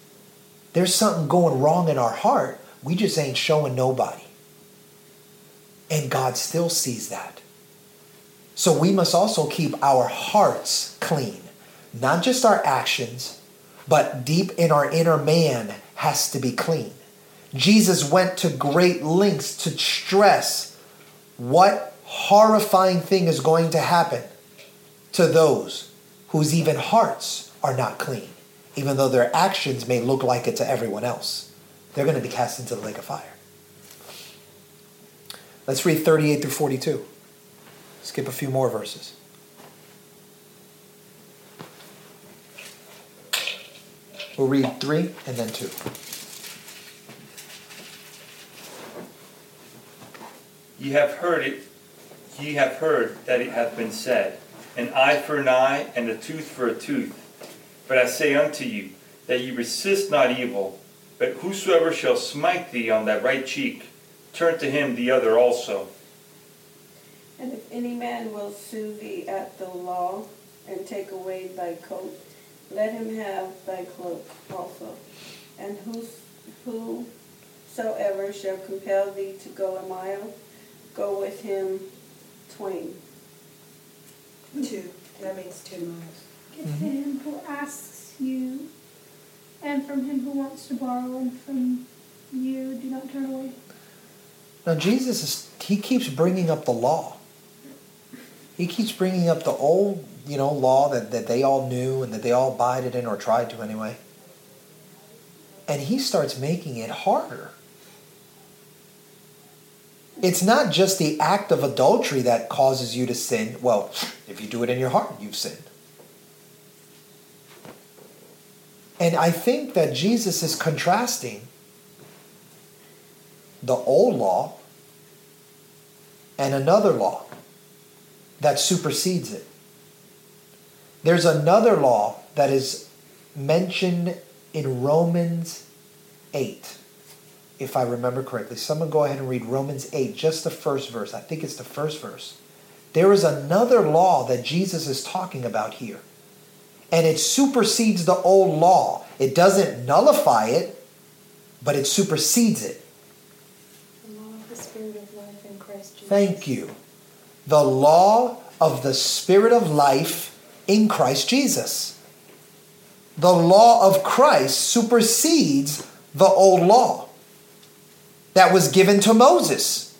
There's something going wrong in our heart. We just ain't showing nobody. And God still sees that. So we must also keep our hearts clean, not just our actions, but deep in our inner man has to be clean. Jesus went to great lengths to stress what horrifying thing is going to happen to those whose even hearts are not clean, even though their actions may look like it to everyone else. They're going to be cast into the lake of fire. Let's read 38 through 42. Skip a few more verses. We'll read three and then two. Ye have heard it, ye have heard that it hath been said, an eye for an eye, and a tooth for a tooth. But I say unto you, that ye resist not evil, but whosoever shall smite thee on thy right cheek, turn to him the other also. And if any man will sue thee at the law, and take away thy coat, let him have thy cloak also. And whos- whosoever shall compel thee to go a mile, go with him twain. Two, that means two miles. Give to him who asks you, and from him who wants to borrow, and from you do not turn away. Now, Jesus is, he keeps bringing up the law. He keeps bringing up the old, you know, law that, that they all knew and that they all abided in or tried to anyway. And he starts making it harder. It's not just the act of adultery that causes you to sin. Well, if you do it in your heart, you've sinned. And I think that Jesus is contrasting the old law and another law that supersedes it. There's another law that is mentioned in Romans 8, if I remember correctly. Someone go ahead and read Romans 8, just the first verse. I think it's the first verse. There is another law that Jesus is talking about here, and it supersedes the old law. It doesn't nullify it, but it supersedes it. The law of the Spirit of life in Christ Jesus. Thank you. The law of the Spirit of life in Christ Jesus. The law of Christ supersedes the old law that was given to Moses.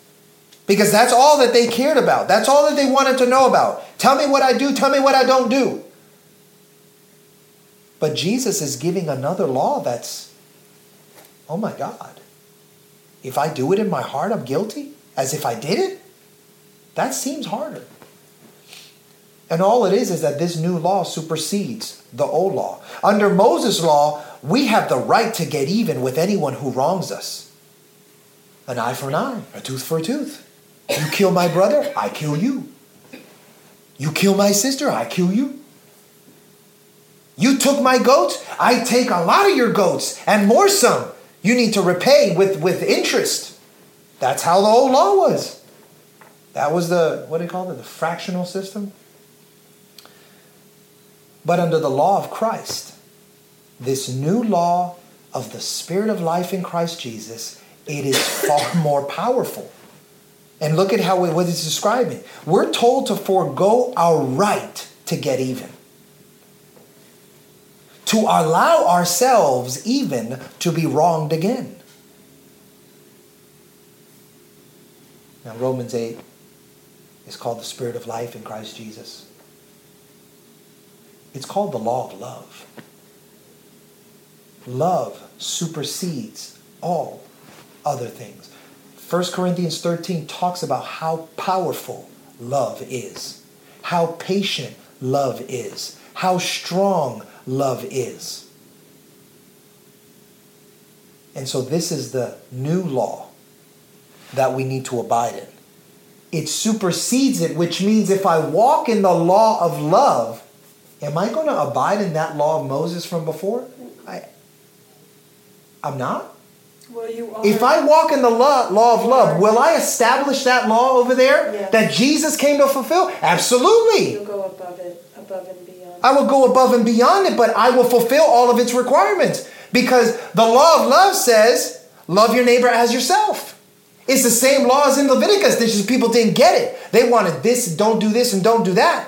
Because that's all that they cared about. That's all that they wanted to know about. Tell me what I do, tell me what I don't do. But Jesus is giving another law that's, oh my God. If I do it in my heart, I'm guilty? As if I did it? That seems harder. And all it is is that this new law supersedes the old law. Under Moses' law, we have the right to get even with anyone who wrongs us. An eye for an eye, a tooth for a tooth. You kill my brother, I kill you. You kill my sister, I kill you. You took my goats, I take a lot of your goats and more some. You need to repay with, with interest. That's how the old law was. That was the, what do you call it, the fractional system? But under the law of Christ, this new law of the Spirit of life in Christ Jesus, it is far *laughs* more powerful. And look at how it, what it's describing. We're told to forego our right to get even, to allow ourselves even to be wronged again. Now, Romans 8 is called the Spirit of life in Christ Jesus. It's called the law of love. Love supersedes all other things. 1 Corinthians 13 talks about how powerful love is, how patient love is, how strong love is. And so, this is the new law that we need to abide in. It supersedes it, which means if I walk in the law of love, am I going to abide in that law of Moses from before? I, I'm not. Well, you are. If I walk in the law, law of love, will I establish that law over there Yeah. that Jesus came to fulfill? Absolutely. You'll go above it, above and beyond. I will go above and beyond it, but I will fulfill all of its requirements. Because the law of love says, love your neighbor as yourself. It's the same law as in Leviticus. It's just people didn't get it. They wanted this, don't do this, and don't do that.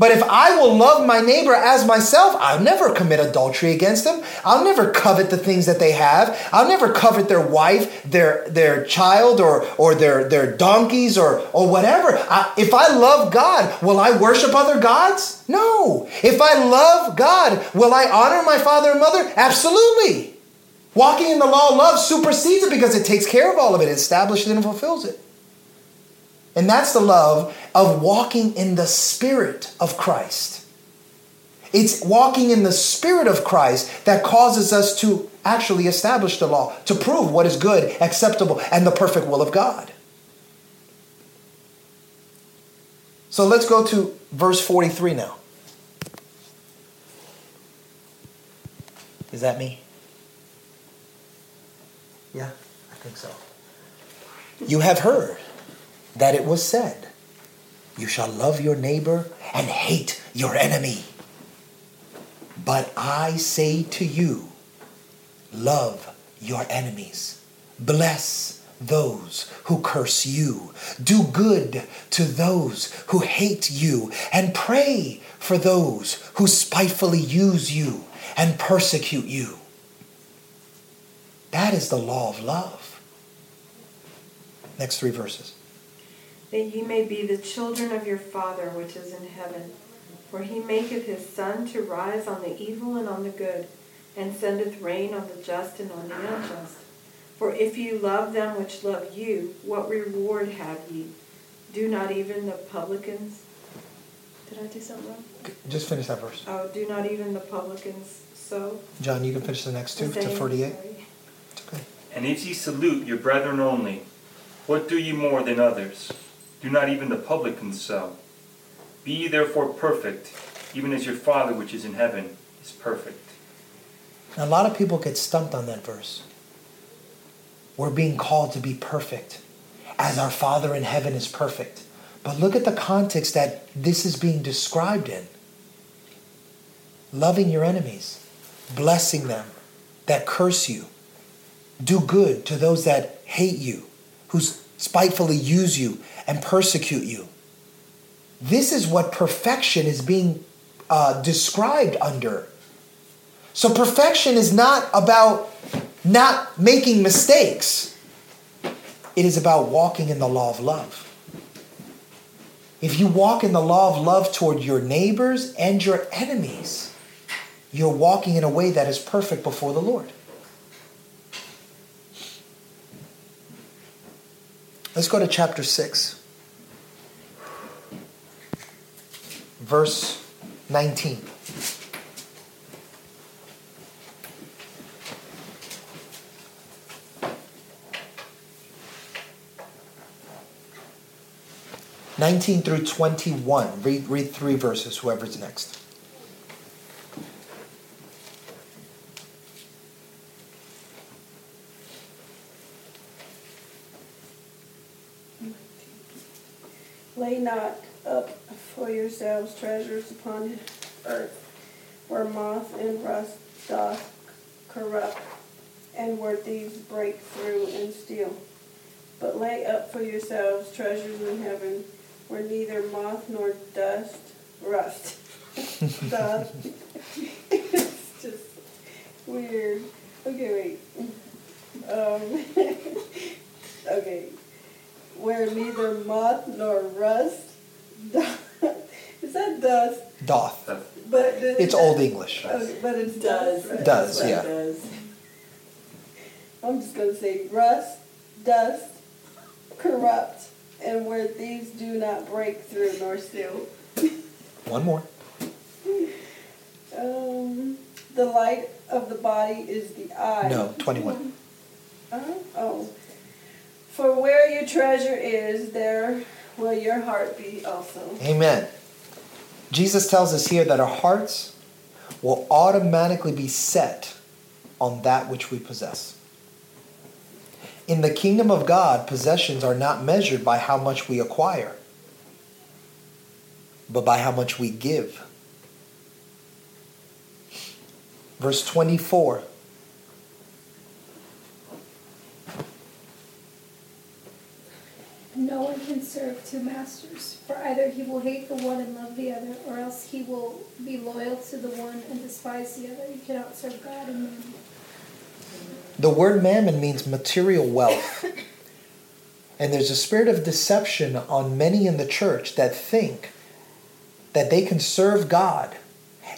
But if I will love my neighbor as myself, I'll never commit adultery against them. I'll never covet the things that they have. I'll never covet their wife, their their child, or or their their donkeys, or or whatever. I, if I love God, will I worship other gods? No. If I love God, will I honor my father and mother? Absolutely. Walking in the law of love supersedes it because it takes care of all of it, it establishes it and fulfills it. And that's the love of walking in the Spirit of Christ. It's walking in the Spirit of Christ that causes us to actually establish the law, to prove what is good, acceptable, and the perfect will of God. So let's go to verse 43 now. Is that me? Yeah, I think so. You have heard that it was said, You shall love your neighbor and hate your enemy. But I say to you, love your enemies, bless those who curse you, do good to those who hate you, and pray for those who spitefully use you and persecute you. That is the law of love. Next three verses that ye may be the children of your Father which is in heaven. For he maketh his sun to rise on the evil and on the good, and sendeth rain on the just and on the unjust. For if ye love them which love you, what reward have ye? Do not even the publicans. Did I do something wrong? Just finish that verse. Oh, do not even the publicans so? John, you can finish the next two The to same, 48. It's okay. And if ye salute your brethren only, what do ye more than others? Do not even the publicans so. Be ye therefore perfect, even as your Father which is in heaven is perfect. Now, A lot of people get stumped on that verse. We're being called to be perfect, as our Father in heaven is perfect. But look at the context that this is being described in loving your enemies, blessing them that curse you, do good to those that hate you, who spitefully use you and persecute you. This is what perfection is being uh, described under. So, perfection is not about not making mistakes, it is about walking in the law of love. If you walk in the law of love toward your neighbors and your enemies, you're walking in a way that is perfect before the Lord. Let's go to chapter 6, verse 19. Nineteen through twenty-one. Read, read three verses. Whoever's next. Lay not up for yourselves treasures upon earth, where moth and rust doth corrupt, and where thieves break through and steal. But lay up for yourselves treasures in heaven, where neither moth nor dust rust *laughs* it's just weird. Okay, wait. Um, *laughs* okay where neither moth nor rust doth. *laughs* Is that dust? Doth. But the- It's Old English. Okay, but it's Does. dust. right? Does, That's yeah. it does. I'm just gonna say rust, dust, corrupt, and where thieves do not break through nor steal. *laughs* One more. Um, the light of the body is the eye. No, 21. Uh, oh. For where your treasure is, there will your heart be also. Amen. Jesus tells us here that our hearts will automatically be set on that which we possess. In the kingdom of God, possessions are not measured by how much we acquire, but by how much we give. Verse 24 No one can serve two masters, for either he will hate the one and love the other, or else he will be loyal to the one and despise the other. You cannot serve God and mammon. The word mammon means material wealth. And there's a spirit of deception on many in the church that think that they can serve God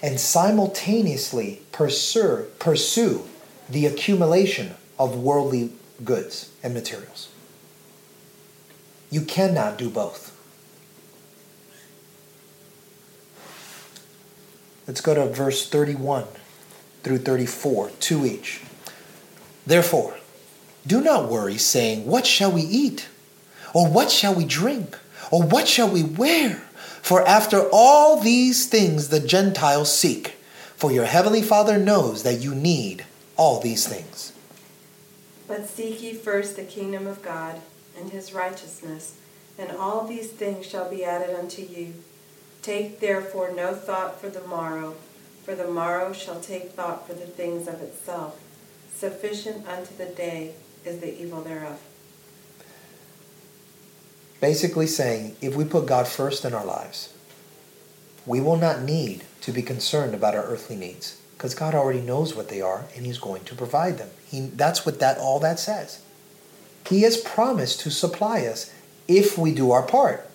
and simultaneously pursue, pursue the accumulation of worldly goods and materials. You cannot do both. Let's go to verse 31 through 34, two each. Therefore, do not worry, saying, What shall we eat? Or what shall we drink? Or what shall we wear? For after all these things the Gentiles seek. For your heavenly Father knows that you need all these things. But seek ye first the kingdom of God and his righteousness, and all these things shall be added unto you. Take therefore no thought for the morrow, for the morrow shall take thought for the things of itself. Sufficient unto the day is the evil thereof. Basically, saying if we put God first in our lives, we will not need to be concerned about our earthly needs because God already knows what they are and He's going to provide them. He, that's what that all that says. He has promised to supply us if we do our part.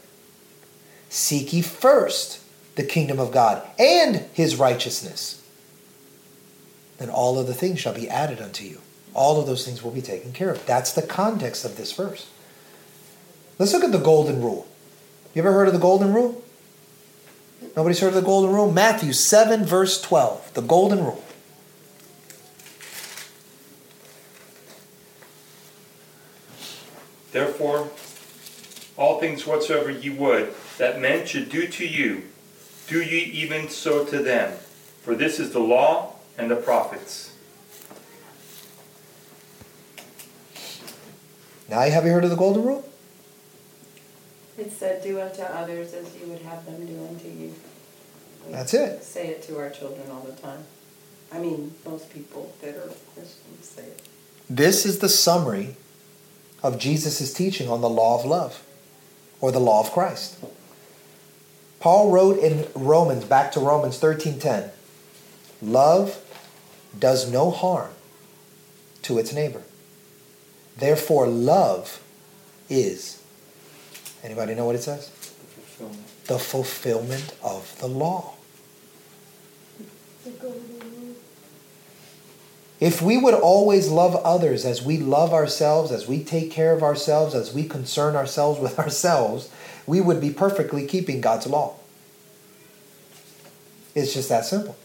Seek ye first the kingdom of God and His righteousness. Then all of the things shall be added unto you. All of those things will be taken care of. That's the context of this verse. Let's look at the golden rule. You ever heard of the golden rule? Nobody's heard of the golden rule? Matthew 7, verse 12. The golden rule. Therefore, all things whatsoever ye would that men should do to you, do ye even so to them. For this is the law and the prophets. Now, have you heard of the golden rule? It said, Do unto others as you would have them do unto you. We That's it. Say it to our children all the time. I mean, most people that are Christians say it. This is the summary of Jesus' teaching on the law of love or the law of Christ. Paul wrote in Romans, back to Romans 13:10, love does no harm to its neighbor. Therefore love is anybody know what it says? The fulfillment of the law. The golden rule. If we would always love others as we love ourselves, as we take care of ourselves, as we concern ourselves with *laughs* ourselves, we would be perfectly keeping God's law. It's just that simple.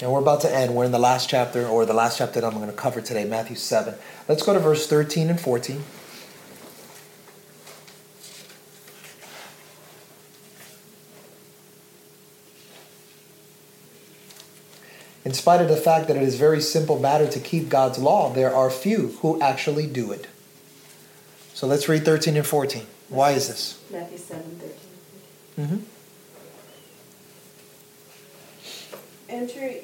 And we're about to end. We're in the last chapter, or the last chapter that I'm going to cover today, Matthew 7. Let's go to verse 13 and 14. In spite of the fact that it is a very simple matter to keep God's law, there are few who actually do it. So let's read 13 and 14. Why is this? Matthew 7, 13. Mm-hmm. Enter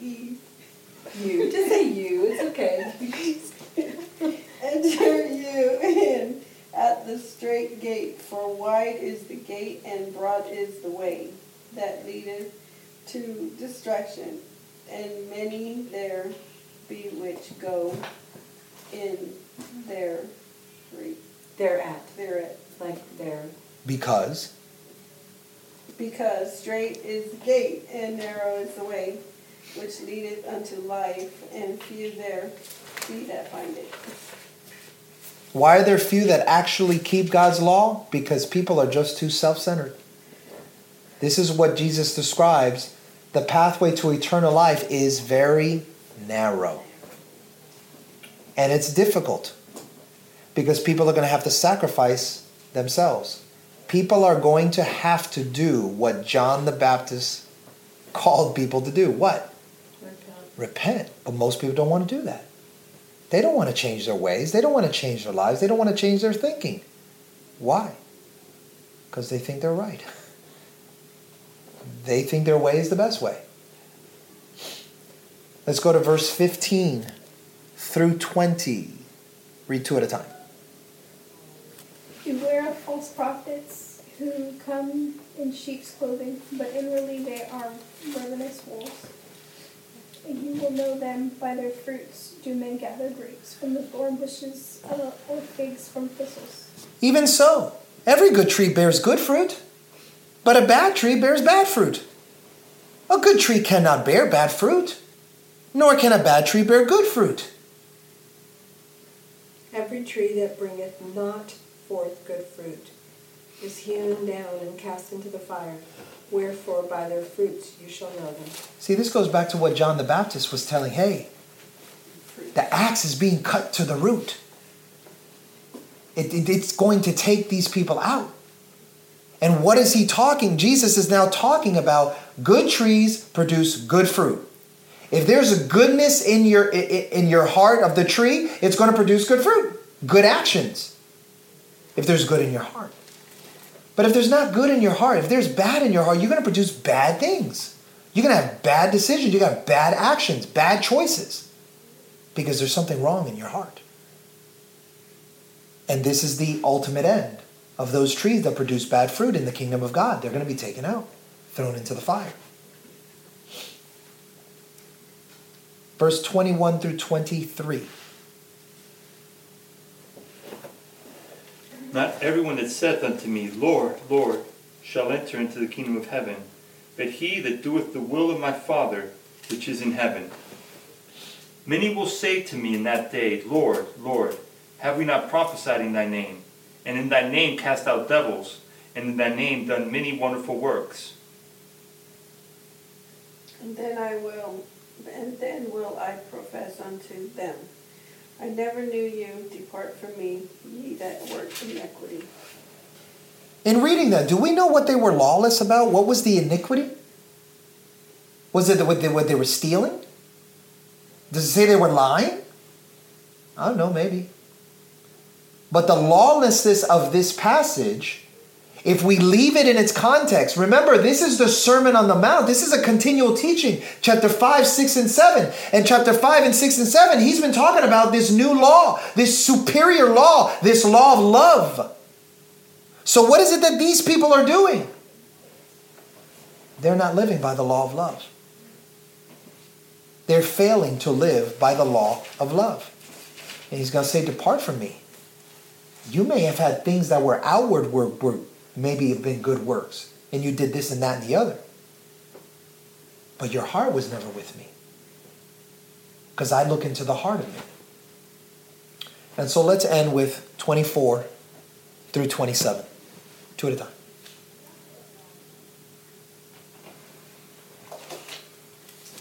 ye, You. Just say you. It's okay. *laughs* enter you in at the straight gate, for wide is the gate and broad is the way that leadeth to destruction, and many there be which go in there, They're at. thereat. Like they're. Because Because straight is the gate, and narrow is the way, which leadeth unto life, and few there be that find it. Why are there few that actually keep God's law? Because people are just too self centered. This is what Jesus describes. The pathway to eternal life is very narrow. And it's difficult because people are going to have to sacrifice themselves. People are going to have to do what John the Baptist called people to do. What? Repent. But most people don't want to do that. They don't want to change their ways. They don't want to change their lives. They don't want to change their thinking. Why? Because they think they're right. *laughs* they think their way is the best way. Let's go to verse 15 through 20. Read two at a time. Beware of false prophets who come in sheep's clothing, but inwardly they are ravenous wolves. And you will know them by their fruits. Do men gather grapes from the thorn bushes or figs from thistles? Even so, every good tree bears good fruit, but a bad tree bears bad fruit. A good tree cannot bear bad fruit, nor can a bad tree bear good fruit. Every tree that bringeth not forth good fruit is hewn down and cast into the fire. Wherefore by their fruits you shall know them. See, this goes back to what John the Baptist was telling. Hey, the axe is being cut to the root. It, it- it's going to take these people out. And what is he talking? Jesus is now talking about good trees produce good fruit. If there's a goodness in your in your heart of the tree, it's going to produce good fruit, good actions. If there's good in your heart. But if there's not good in your heart, if there's bad in your heart, you're going to produce bad things. You're going to have bad decisions, you're going to have bad actions, bad choices because there's something wrong in your heart. And this is the ultimate end of those trees that produce bad fruit in the kingdom of God. They're going to be taken out, thrown into the fire. Verse 21 through 23. Not everyone that saith unto me, Lord, Lord, shall enter into the kingdom of heaven, but he that doeth the will of my Father which is in heaven. Many will say to me in that day, Lord, Lord, have we not prophesied in thy name, and in thy name cast out devils, and in thy name done many wonderful works? And then I will, and then will I profess unto them, I never knew you, depart from me, ye that work iniquity. In reading that, do we know what they were lawless about? What was the iniquity? Was it what they, what they were stealing? Does it say they were lying? I don't know, maybe. But the lawlessness of this passage, if we leave it in its context, remember, this is the Sermon on the Mount. This is a continual teaching. Chapter 5, 6, and 7. And chapter 5 and 6 and 7, he's been talking about this new law, this superior law, this law of love. So, what is it that these people are doing? They're not living by the law of love. They're failing to live by the law of love. And he's going to say, Depart from me. You may have had things that were outward, were, were maybe have been good works, and you did this and that and the other. But your heart was never with me. Because I look into the heart of it. And so let's end with 24 through 27. Two at a time.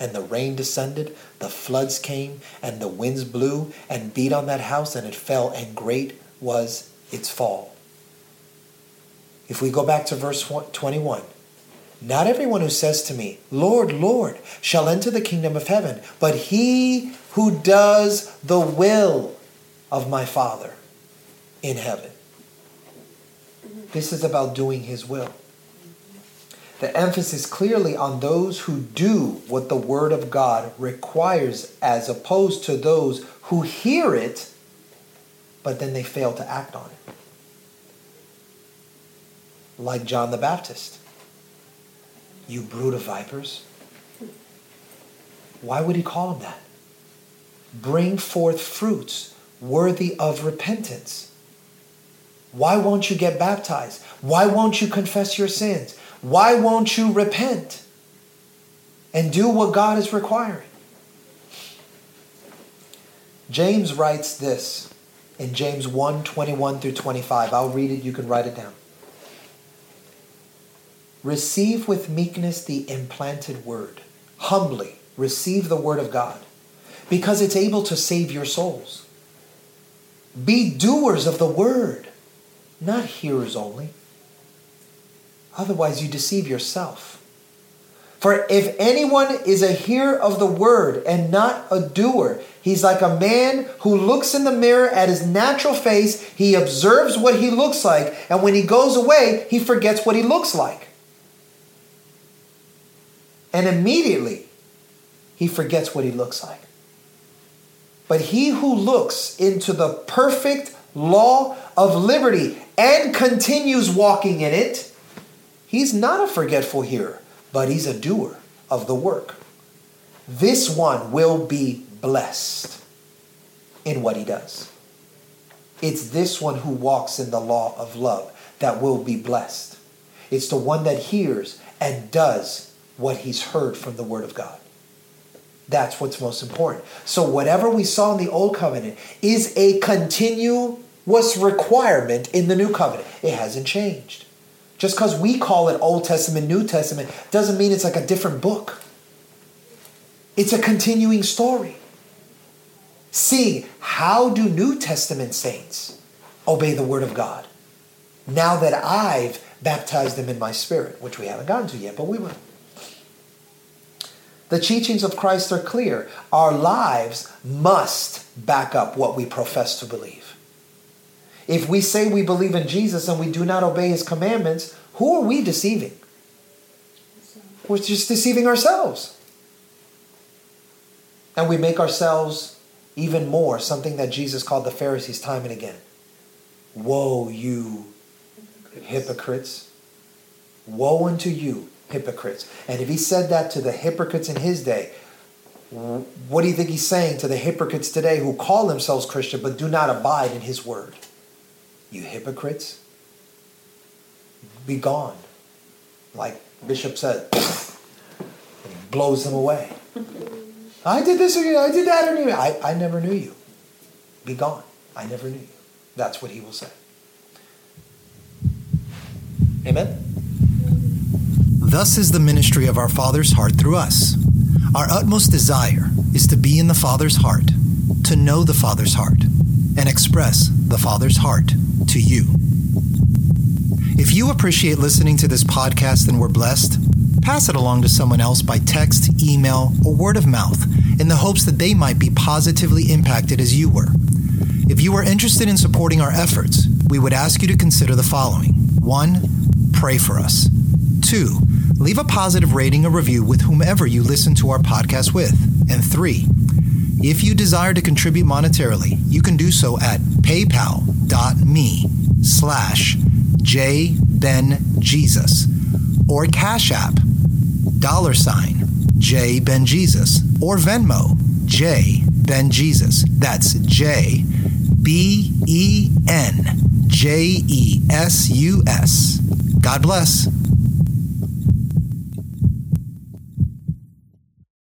And the rain descended, the floods came, and the winds blew and beat on that house, and it fell, and great was its fall. If we go back to verse 21, not everyone who says to me, Lord, Lord, shall enter the kingdom of heaven, but he who does the will of my Father in heaven. This is about doing his will. The emphasis clearly on those who do what the Word of God requires, as opposed to those who hear it, but then they fail to act on it. Like John the Baptist. You brood of vipers. Why would he call them that? Bring forth fruits worthy of repentance. Why won't you get baptized? Why won't you confess your sins? Why won't you repent and do what God is requiring? James writes this in James 1 21 through 25. I'll read it, you can write it down. Receive with meekness the implanted word, humbly receive the word of God because it's able to save your souls. Be doers of the word, not hearers only. Otherwise, you deceive yourself. For if anyone is a hearer of the word and not a doer, he's like a man who looks in the mirror at his natural face, he observes what he looks like, and when he goes away, he forgets what he looks like. And immediately, he forgets what he looks like. But he who looks into the perfect law of liberty and continues walking in it, he's not a forgetful hearer, but he's a doer of the work. This one will be blessed in what he does. It's this one who walks in the law of love that will be blessed. It's the one that hears and does what he's heard from the Word of God. That's what's most important. So, whatever we saw in the Old Covenant is a continuous requirement in the New Covenant. It hasn't changed. Just because we call it Old Testament, New Testament, doesn't mean it's like a different book. It's a continuing story. See, how do New Testament saints obey the Word of God? Now that I've baptized them in my spirit, which we haven't gotten to yet, but we will. The teachings of Christ are clear. Our lives must back up what we profess to believe. If we say we believe in Jesus and we do not obey his commandments, who are we deceiving? We're just deceiving ourselves. And we make ourselves even more something that Jesus called the Pharisees time and again. Woe, you hypocrites. Woe unto you, hypocrites. And if he said that to the hypocrites in his day, what do you think he's saying to the hypocrites today who call themselves Christian but do not abide in his word? You hypocrites, be gone. Like Bishop said, *clears throat* blows them away. I did this or you, I did that or you. I, I never knew you. Be gone. I never knew you. That's what he will say. Amen. Thus is the ministry of our Father's heart through us. Our utmost desire is to be in the Father's heart, to know the Father's heart, and express the Father's heart to you. If you appreciate listening to this podcast and were blessed, pass it along to someone else by text, email, or word of mouth in the hopes that they might be positively impacted as you were. If you are interested in supporting our efforts, we would ask you to consider the following 1. Pray for us. 2. Leave a positive rating or review with whomever you listen to our podcast with. And 3. If you desire to contribute monetarily, you can do so at paypal.me slash jbenjesus or Cash App dollar sign J Ben Jesus or Venmo J Ben Jesus. That's J B E N J E S U S. God bless.